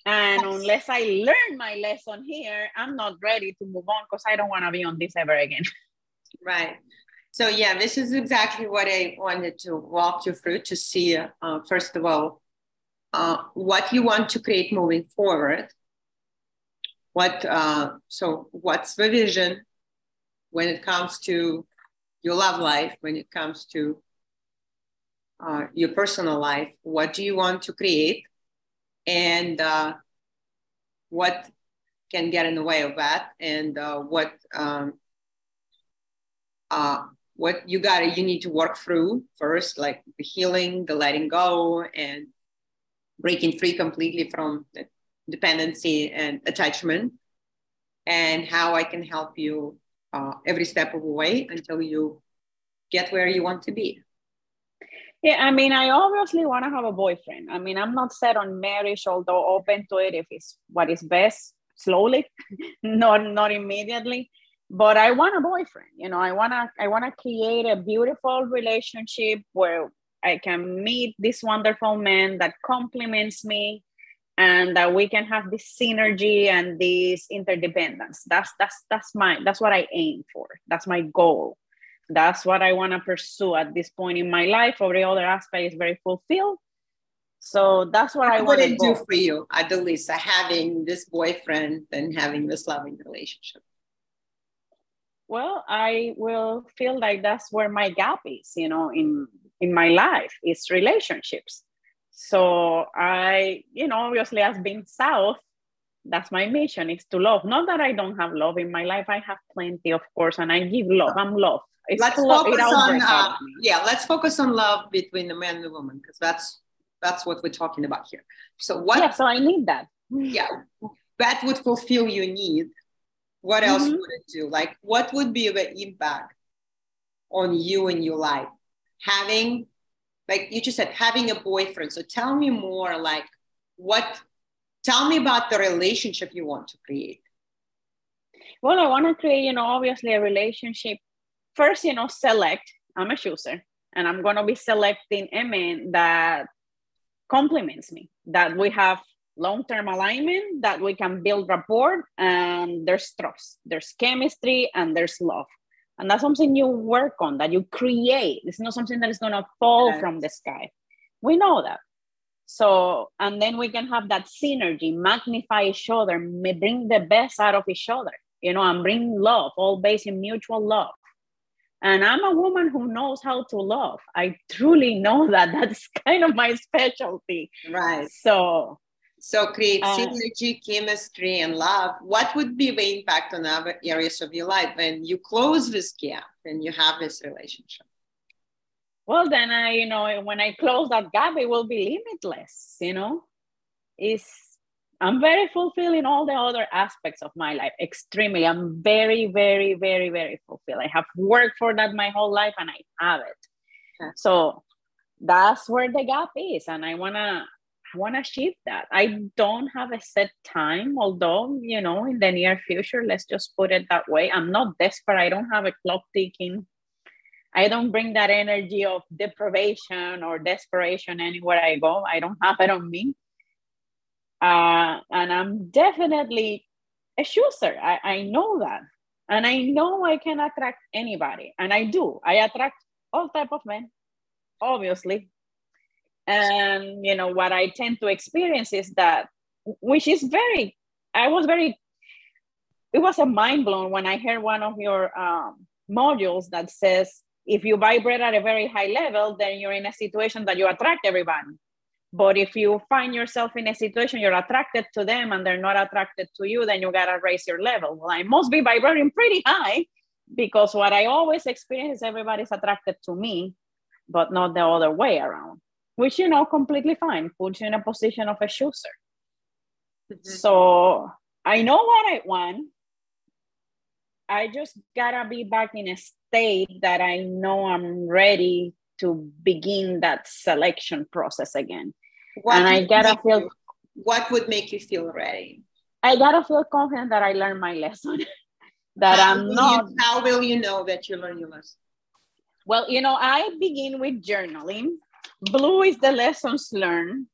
And unless I learn my lesson here, I'm not ready to move on because I don't want to be on this ever again. Right. So, yeah, this is exactly what I wanted to walk you through to see, uh, first of all, uh, what you want to create moving forward. What, uh, so, what's the vision when it comes to your love life, when it comes to uh, your personal life? What do you want to create? And uh, what can get in the way of that and uh, what um, uh, what you got you need to work through first like the healing the letting go and breaking free completely from dependency and attachment and how i can help you uh, every step of the way until you get where you want to be yeah, I mean, I obviously want to have a boyfriend. I mean, I'm not set on marriage, although open to it if it's what is best, slowly, not not immediately. But I want a boyfriend. You know, I wanna I wanna create a beautiful relationship where I can meet this wonderful man that compliments me and that we can have this synergy and this interdependence. That's that's that's my that's what I aim for. That's my goal that's what I want to pursue at this point in my life. Every other aspect is very fulfilled. So that's what, what I want to do for you, Adelisa, uh, having this boyfriend and having this loving relationship. Well, I will feel like that's where my gap is, you know, in in my life is relationships. So I, you know, obviously as being South, that's my mission is to love. Not that I don't have love in my life. I have plenty, of course, and I give love. I'm love it's let's focus on uh, yeah let's focus on love between the man and the woman because that's that's what we're talking about here. So what yeah so i need that. Yeah that would fulfill your need. What else mm-hmm. would it do? Like what would be the impact on you in your life? Having like you just said having a boyfriend. So tell me more like what tell me about the relationship you want to create. Well i want to create you know obviously a relationship first, you know, select. I'm a chooser, and I'm gonna be selecting a man that complements me, that we have long-term alignment, that we can build rapport, and there's trust, there's chemistry, and there's love. And that's something you work on, that you create. It's not something that is gonna fall yes. from the sky. We know that. So, and then we can have that synergy, magnify each other, bring the best out of each other, you know, and bring love, all based in mutual love. And I'm a woman who knows how to love. I truly know that. That's kind of my specialty. Right. So, so create uh, synergy, chemistry, and love. What would be the impact on other areas of your life when you close this gap and you have this relationship? well then i you know when i close that gap it will be limitless you know is i'm very fulfilled in all the other aspects of my life extremely i'm very very very very fulfilled i have worked for that my whole life and i have it yeah. so that's where the gap is and i want to I want to achieve that. I don't have a set time, although, you know, in the near future, let's just put it that way. I'm not desperate. I don't have a clock ticking I don't bring that energy of deprivation or desperation anywhere I go. I don't have it on me. Uh, and I'm definitely a chooser. I, I know that. And I know I can attract anybody. And I do. I attract all type of men, obviously. And you know what I tend to experience is that, which is very, I was very, it was a mind blown when I heard one of your um, modules that says if you vibrate at a very high level, then you're in a situation that you attract everyone. But if you find yourself in a situation you're attracted to them and they're not attracted to you, then you gotta raise your level. Well, I must be vibrating pretty high because what I always experience is everybody's attracted to me, but not the other way around, which you know, completely fine, puts you in a position of a chooser. Mm-hmm. So I know what I want. I just gotta be back in a state that I know I'm ready to begin that selection process again. What and I gotta feel you, what would make you feel ready? I gotta feel confident that I learned my lesson. that how I'm not you, how will you know that you learned your lesson? Well, you know, I begin with journaling. Blue is the lessons learned.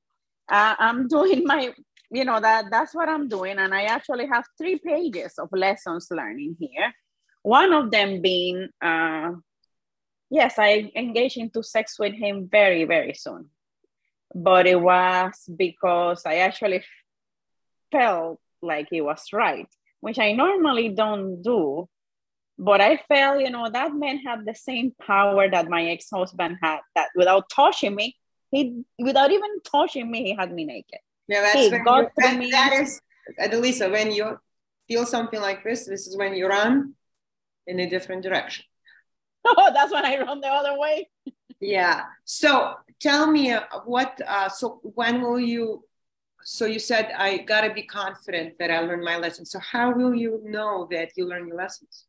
Uh, I'm doing my you know that that's what i'm doing and i actually have three pages of lessons learning here one of them being uh, yes i engaged into sex with him very very soon but it was because i actually felt like it was right which i normally don't do but i felt you know that man had the same power that my ex-husband had that without touching me he without even touching me he had me naked yeah, that's hey, God that, me. that is, Adelisa, when you feel something like this, this is when you run in a different direction. Oh, that's when I run the other way. yeah. So tell me uh, what, uh, so when will you, so you said, I got to be confident that I learned my lesson. So how will you know that you learn your lessons?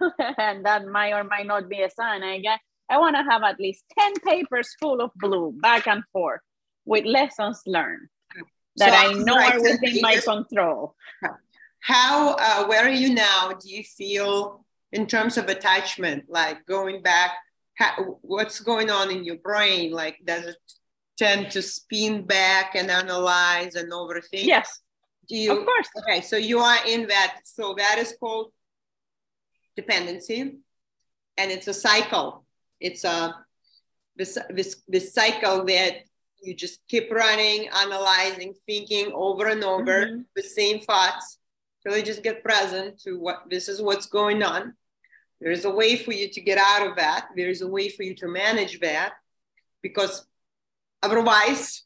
and that might or might not be a sign. I guess I want to have at least 10 papers full of blue back and forth with lessons learned that so I know are within my control. How, uh, where are you now? Do you feel in terms of attachment, like going back, how, what's going on in your brain? Like, does it tend to spin back and analyze and overthink? Yes. Do you, of course. Okay, so you are in that. So that is called dependency, and it's a cycle it's a this this this cycle that you just keep running, analyzing, thinking over and over mm-hmm. the same thoughts So you just get present to what this is what's going on. There is a way for you to get out of that. There is a way for you to manage that because otherwise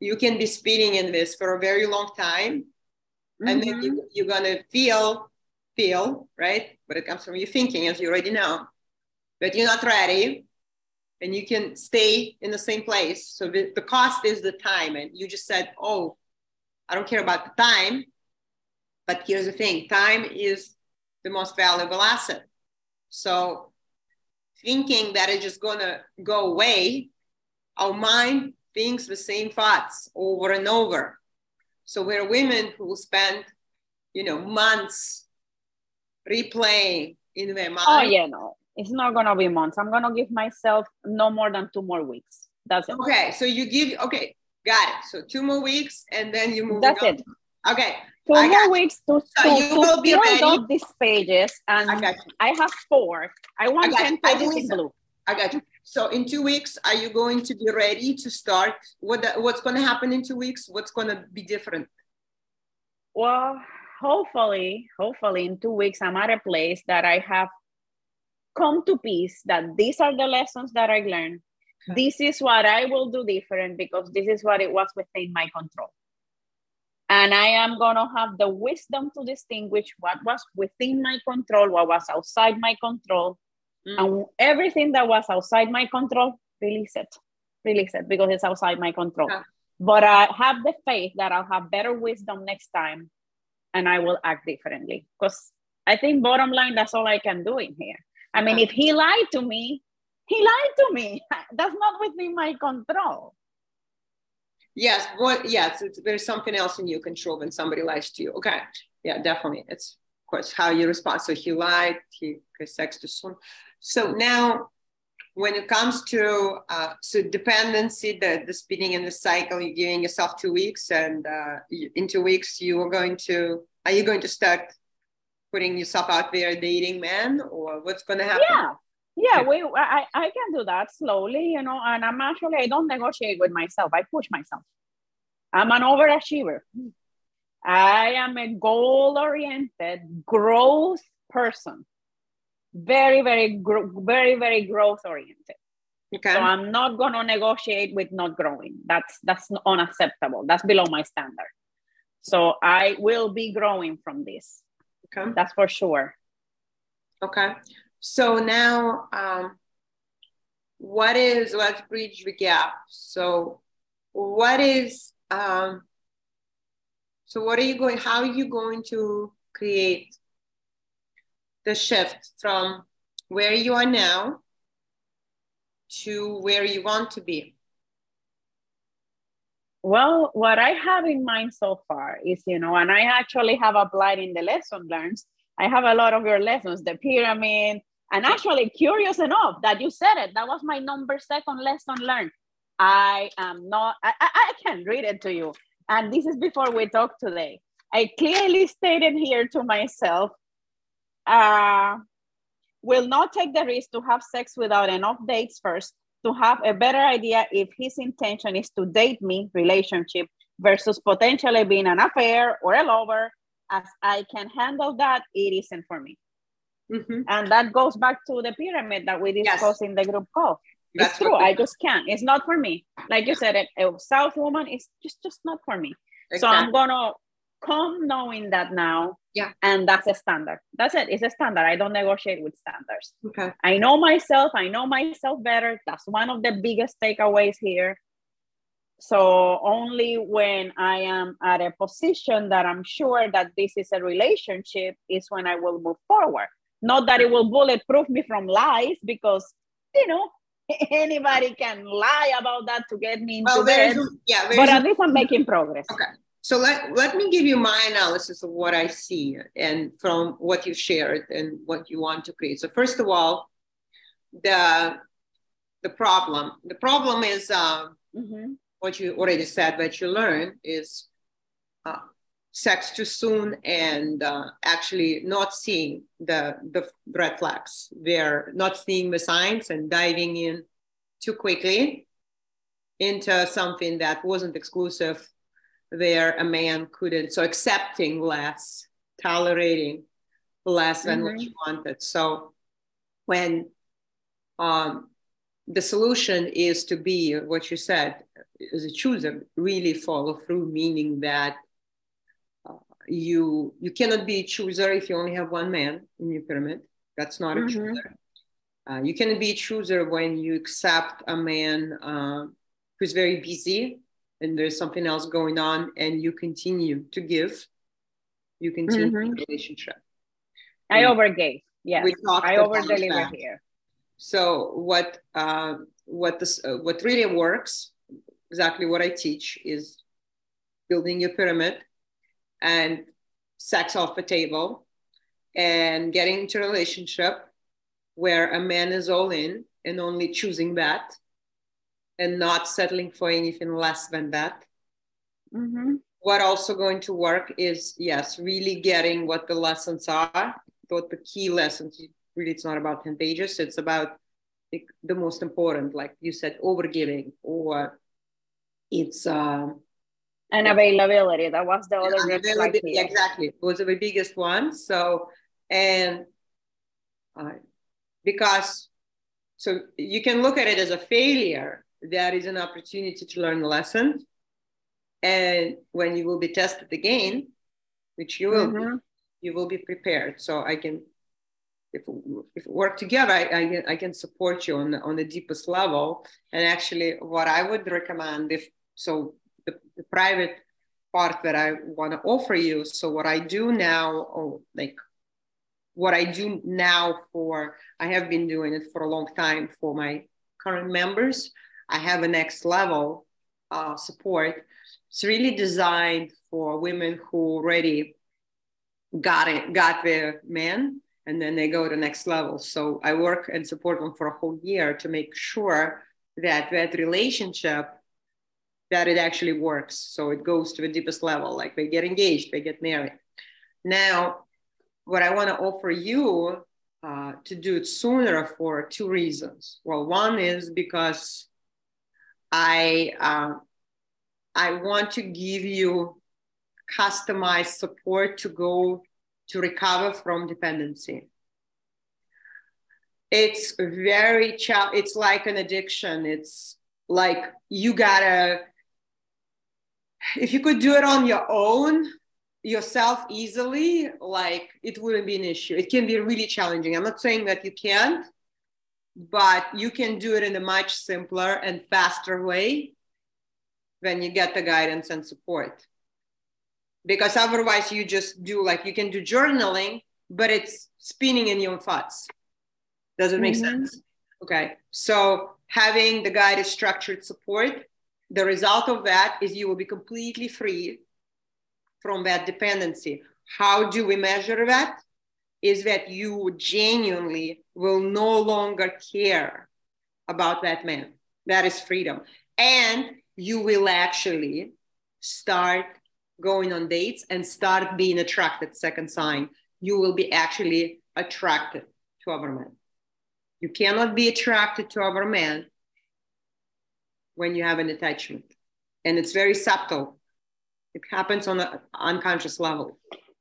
you can be spinning in this for a very long time mm-hmm. and then you, you're going to feel feel right but it comes from your thinking as you already know but you're not ready and you can stay in the same place. So the, the cost is the time. And you just said, oh, I don't care about the time. But here's the thing time is the most valuable asset. So thinking that it's just to go away, our mind thinks the same thoughts over and over. So we're women who spend, you know, months replaying in their mind. Oh, yeah, no it's not gonna be months. I'm gonna give myself no more than two more weeks. That's it. Okay, so you give okay, got it. So two more weeks, and then you move. On. That's it. Okay. Two I more weeks to, so to, you to will be ready. up these pages, and I, I, have four. I want I ten pages in blue. I got you. So in two weeks, are you going to be ready to start? What what's going to happen in two weeks? What's going to be different? Well, hopefully, hopefully in two weeks, I'm at a place that I have come to peace that these are the lessons that I learned. This is what I will do different because this is what it was within my control. And I am going to have the wisdom to distinguish what was within my control, what was outside my control. Mm. And everything that was outside my control, release it. Release it because it's outside my control. Yeah. But I have the faith that I'll have better wisdom next time and I will act differently. Because I think, bottom line, that's all I can do in here. I mean, if he lied to me, he lied to me. That's not within my control. Yes, what? Yes, there's something else in your control when somebody lies to you. Okay, yeah, definitely. It's of course how you respond. So he lied. He sex too soon. So now, when it comes to uh, so dependency, the the spinning in the cycle, you're giving yourself two weeks, and uh, in two weeks you are going to are you going to start putting yourself out there dating men, or what's going to happen? Yeah yeah we I, I can do that slowly you know and i'm actually i don't negotiate with myself i push myself. I'm an overachiever. I am a goal oriented growth person. Very very very very growth oriented okay. So i'm not going to negotiate with not growing. That's that's unacceptable. That's below my standard. So i will be growing from this. Okay. That's for sure. Okay so now, um, what is, let's bridge the gap. So what is, um, so what are you going, how are you going to create the shift from where you are now to where you want to be? Well, what I have in mind so far is, you know, and I actually have applied in the lesson learned. I have a lot of your lessons, the pyramid, and actually, curious enough that you said it, that was my number second lesson learned. I am not, I, I, can read it to you. And this is before we talk today. I clearly stated here to myself, uh, will not take the risk to have sex without enough dates first to have a better idea if his intention is to date me, relationship, versus potentially being an affair or a lover. As I can handle that, it isn't for me. Mm-hmm. And that goes back to the pyramid that we discussed yes. in the group call. That's it's true. I just can't. It's not for me. Like you said, a, a South woman is just just not for me. Exactly. So I'm gonna come knowing that now. Yeah. And that's a standard. That's it. It's a standard. I don't negotiate with standards. Okay. I know myself. I know myself better. That's one of the biggest takeaways here. So only when I am at a position that I'm sure that this is a relationship is when I will move forward. Not that it will bulletproof me from lies, because you know anybody can lie about that to get me into well, bed. Yeah, but at least I'm making progress. Okay. So let, let me give you my analysis of what I see and from what you shared and what you want to create. So first of all, the the problem. The problem is uh, mm-hmm. what you already said that you learn is uh, sex too soon and uh, actually not seeing the, the red flags. They're not seeing the signs and diving in too quickly into something that wasn't exclusive where a man couldn't, so accepting less, tolerating less than mm-hmm. what you wanted. So when um, the solution is to be what you said as a chooser, really follow through, meaning that you you cannot be a chooser if you only have one man in your pyramid. That's not mm-hmm. a chooser. Uh, you can be a chooser when you accept a man uh, who's very busy and there's something else going on, and you continue to give. You continue mm-hmm. the relationship. I overgave. Yes, I over deliver here. So what uh, what this uh, what really works exactly what I teach is building your pyramid and sex off the table and getting into a relationship where a man is all in and only choosing that and not settling for anything less than that. Mm-hmm. What also going to work is yes, really getting what the lessons are, what the key lessons. Really, it's not about ten pages. It's about the, the most important, like you said, overgiving, or it's um, and availability that was the other availability exactly it was the biggest one so and uh, because so you can look at it as a failure that is an opportunity to learn a lesson and when you will be tested again, which you will mm-hmm. be, you will be prepared. So I can, if, if we work together, I, I, can, I can support you on the, on the deepest level. And actually, what I would recommend if so, the, the private part that I want to offer you. So what I do now, or like what I do now for, I have been doing it for a long time for my current members. I have a next level uh, support. It's really designed for women who already got it, got their man, and then they go to next level. So I work and support them for a whole year to make sure that that relationship that it actually works. So it goes to the deepest level, like they get engaged, they get married. Now, what I want to offer you uh, to do it sooner for two reasons. Well, one is because I uh, I want to give you customized support to go to recover from dependency. It's very child. it's like an addiction. It's like you gotta if you could do it on your own yourself easily like it wouldn't be an issue. It can be really challenging. I'm not saying that you can't but you can do it in a much simpler and faster way when you get the guidance and support. Because otherwise you just do like you can do journaling but it's spinning in your thoughts. Does it make mm-hmm. sense? Okay. So having the guided structured support the result of that is you will be completely free from that dependency. How do we measure that? Is that you genuinely will no longer care about that man. That is freedom. And you will actually start going on dates and start being attracted. Second sign, you will be actually attracted to other men. You cannot be attracted to other men when you have an attachment. And it's very subtle. It happens on an unconscious level.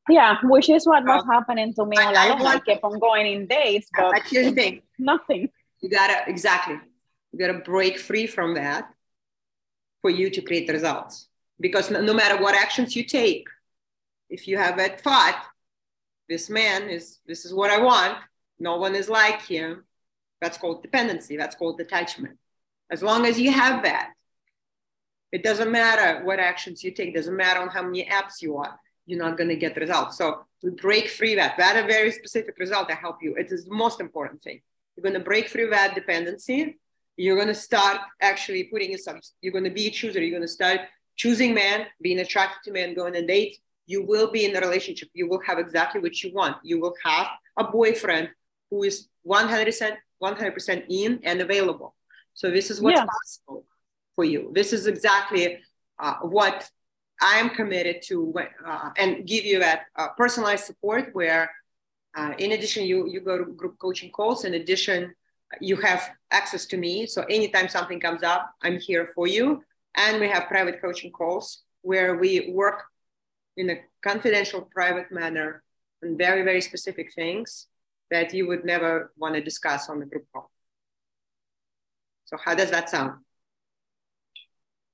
Yeah, which is what was uh, happening to me I, I, want, I kept on going in dates, but, here's the thing. nothing. You gotta exactly. You gotta break free from that for you to create the results. Because no, no matter what actions you take, if you have that thought, this man is this is what I want, no one is like him, that's called dependency, that's called attachment. As long as you have that, it doesn't matter what actions you take, doesn't matter on how many apps you are, you're not going to get results. So we break free that. That a very specific result to help you. It is the most important thing. You're going to break free that dependency. You're going to start actually putting yourself, you're going to be a chooser. You're going to start choosing men, being attracted to men, going on dates. You will be in a relationship. You will have exactly what you want. You will have a boyfriend who is 100%, 100% in and available. So this is what's possible for you. This is exactly uh, what I'm committed to uh, and give you that uh, personalized support where uh, in addition, you, you go to group coaching calls. In addition, you have access to me. So anytime something comes up, I'm here for you. And we have private coaching calls where we work in a confidential, private manner on very, very specific things that you would never want to discuss on the group call. So how does that sound?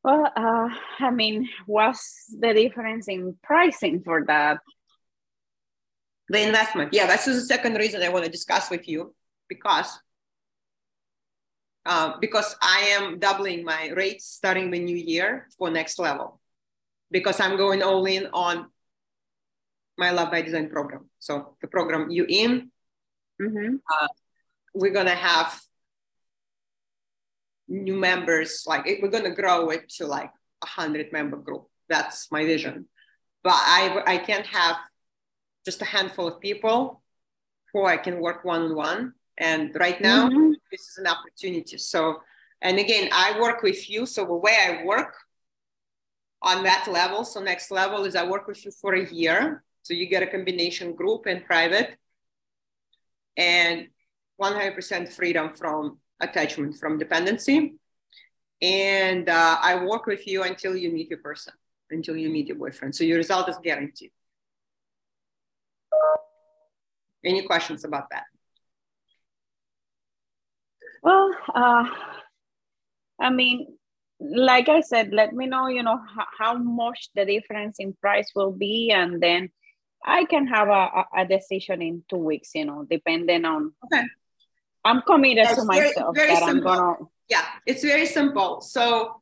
Well, uh, I mean, what's the difference in pricing for that? The investment. Yeah, that's the second reason I want to discuss with you because uh, because I am doubling my rates starting the new year for next level because I'm going all in on my Love by Design program. So the program you in, mm-hmm. uh, we're gonna have new members like we're going to grow it to like a hundred member group. That's my vision. But i i can't have just a handful of people who i can work one-on-one. And right now mm-hmm. this is an opportunity. So and again i work with you. So the way i work on that level so next level is i work with you for a year. So you get a combination group and private. And 100% freedom from attachment from dependency. And uh, I work with you until you meet your person, until you meet your boyfriend. So your result is guaranteed. Any questions about that? Well, uh, I mean, like I said, let me know, you know, how, how much the difference in price will be, and then I can have a, a decision in two weeks, you know, depending on. Okay. I'm committed That's to myself very, very that simple. I'm gonna. Yeah, it's very simple. So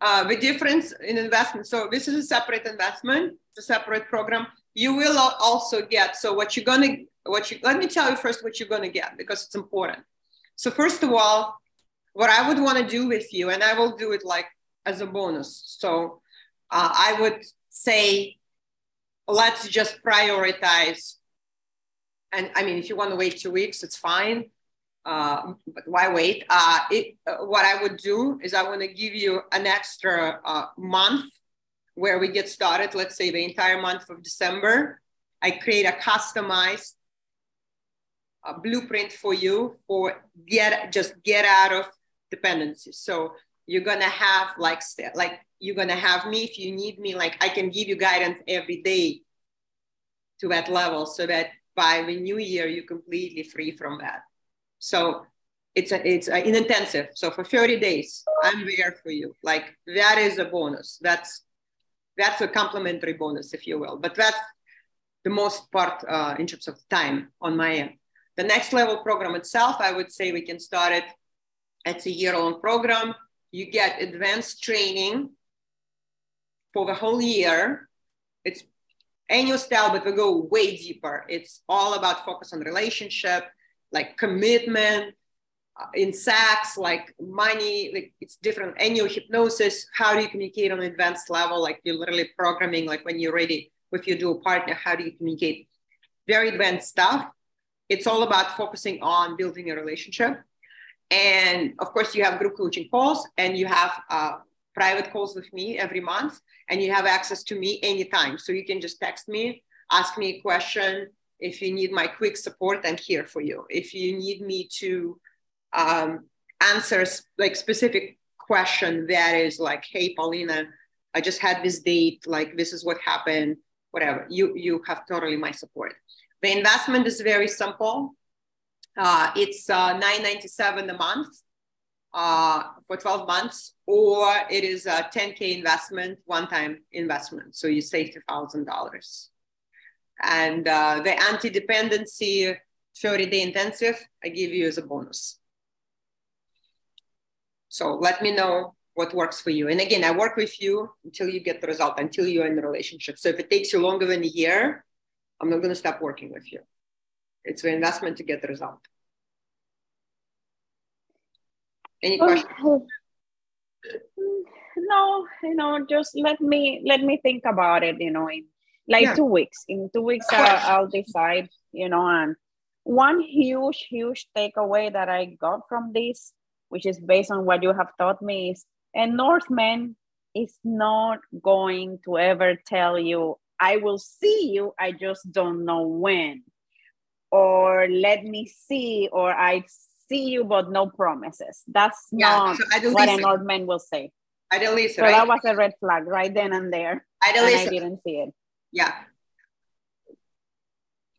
uh, the difference in investment. So this is a separate investment, a separate program. You will also get. So what you're gonna, what you let me tell you first what you're gonna get because it's important. So first of all, what I would want to do with you, and I will do it like as a bonus. So uh, I would say, let's just prioritize. And I mean, if you want to wait two weeks, it's fine. Uh, but why wait? Uh, it, uh, what I would do is I want to give you an extra uh, month where we get started. Let's say the entire month of December. I create a customized uh, blueprint for you for get just get out of dependencies. So you're gonna have like like you're gonna have me if you need me. Like I can give you guidance every day to that level, so that by the new year you're completely free from that. So it's a, it's an intensive. So for 30 days, I'm there for you. Like that is a bonus. That's that's a complimentary bonus, if you will. But that's the most part uh, in terms of time on my end. The next level program itself, I would say we can start it it's a year long program. You get advanced training for the whole year. It's annual style, but we go way deeper. It's all about focus on relationship, like commitment, uh, in sex, like money, like it's different. Annual hypnosis, how do you communicate on advanced level? Like you're literally programming, like when you're ready with your dual partner, how do you communicate? Very advanced stuff. It's all about focusing on building a relationship and of course, you have group coaching calls and you have uh, private calls with me every month, and you have access to me anytime. So you can just text me, ask me a question. If you need my quick support, I'm here for you. If you need me to um, answer like specific question that is like, hey, Paulina, I just had this date, like this is what happened, whatever. You you have totally my support. The investment is very simple. Uh, it's uh, 997 a month uh, for 12 months, or it is a 10K investment, one-time investment. So you save $2,000. And uh, the anti-dependency 30-day intensive, I give you as a bonus. So let me know what works for you. And again, I work with you until you get the result, until you're in the relationship. So if it takes you longer than a year, I'm not going to stop working with you. It's an investment to get the result. Any questions? No, you know, just let me let me think about it. You know, in like yeah. two weeks. In two weeks, uh, I'll decide. You know, and one huge, huge takeaway that I got from this, which is based on what you have taught me, is a Northman is not going to ever tell you, I will see you, I just don't know when or let me see, or I see you, but no promises. That's yeah, not so what an old man will say. I delete So right? that was a red flag right then and there. I I didn't see it. Yeah.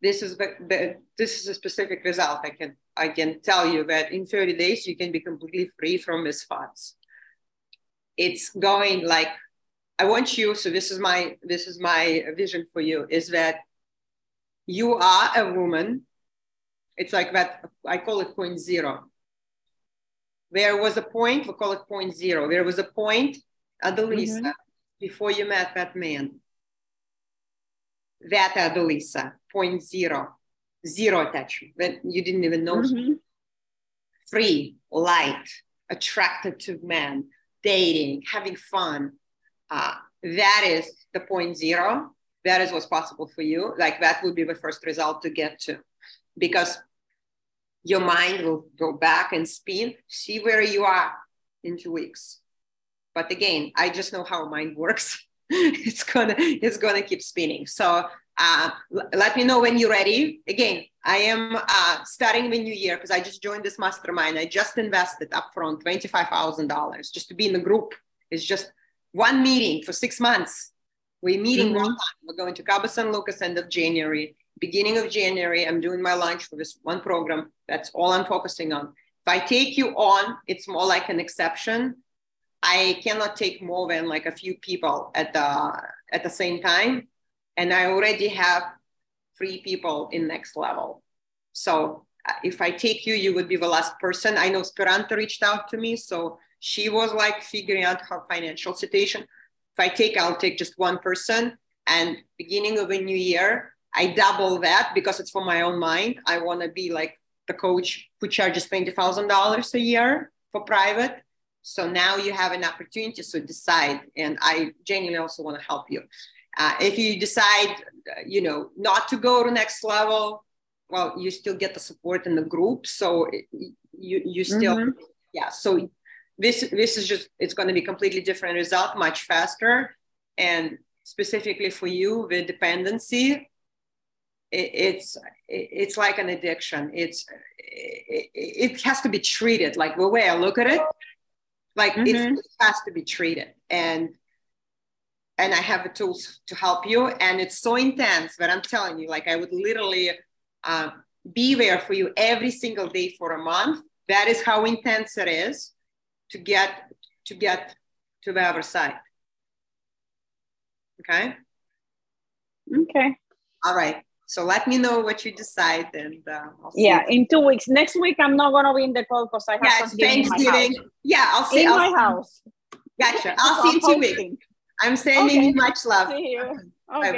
This is the, the this is a specific result. I can I can tell you that in 30 days you can be completely free from thoughts. It's going like I want you. So this is my this is my vision for you is that you are a woman. It's like that, I call it point zero. There was a point, we call it point zero. There was a point, Adelisa, mm-hmm. before you met that man. That Adelisa, point zero, zero attachment. You didn't even know. Mm-hmm. Free, light, attracted to men, dating, having fun. Uh, that is the point zero that is what's possible for you like that would be the first result to get to because your mind will go back and spin see where you are in two weeks but again i just know how mind works it's gonna it's gonna keep spinning so uh, let me know when you're ready again i am uh, starting the new year because i just joined this mastermind i just invested upfront $25000 just to be in the group it's just one meeting for six months we're meeting mm-hmm. one time. We're going to Cabo San Lucas end of January. Beginning of January, I'm doing my lunch for this one program. That's all I'm focusing on. If I take you on, it's more like an exception. I cannot take more than like a few people at the at the same time, and I already have three people in next level. So uh, if I take you, you would be the last person. I know Speranza reached out to me, so she was like figuring out her financial situation. If I take, I'll take just one person. And beginning of a new year, I double that because it's for my own mind. I want to be like the coach who charges $20,000 a year for private. So now you have an opportunity to decide. And I genuinely also want to help you. Uh, if you decide, uh, you know, not to go to next level, well, you still get the support in the group. So you, you still, mm-hmm. yeah. So this, this is just, it's going to be completely different result, much faster. And specifically for you, the dependency, it's it's like an addiction it's it, it, has to be treated like the way i look at it like mm-hmm. it has to be treated. And and i have the tools to help you. And it's so intense that i'm telling you like i would literally uh, be there for you every single day for a month. That is how intense it is to get to get to the other side. Okay? Okay. All right so let me know what you decide, and uh, yeah, in two weeks. Next week I'm not gonna be in the call because I have to do it. yeah, it's Thanksgiving. Yeah, I'll see you in I'll my house. Gotcha. I'll see you in two weeks. I'm sending okay. you much love. See you. Okay.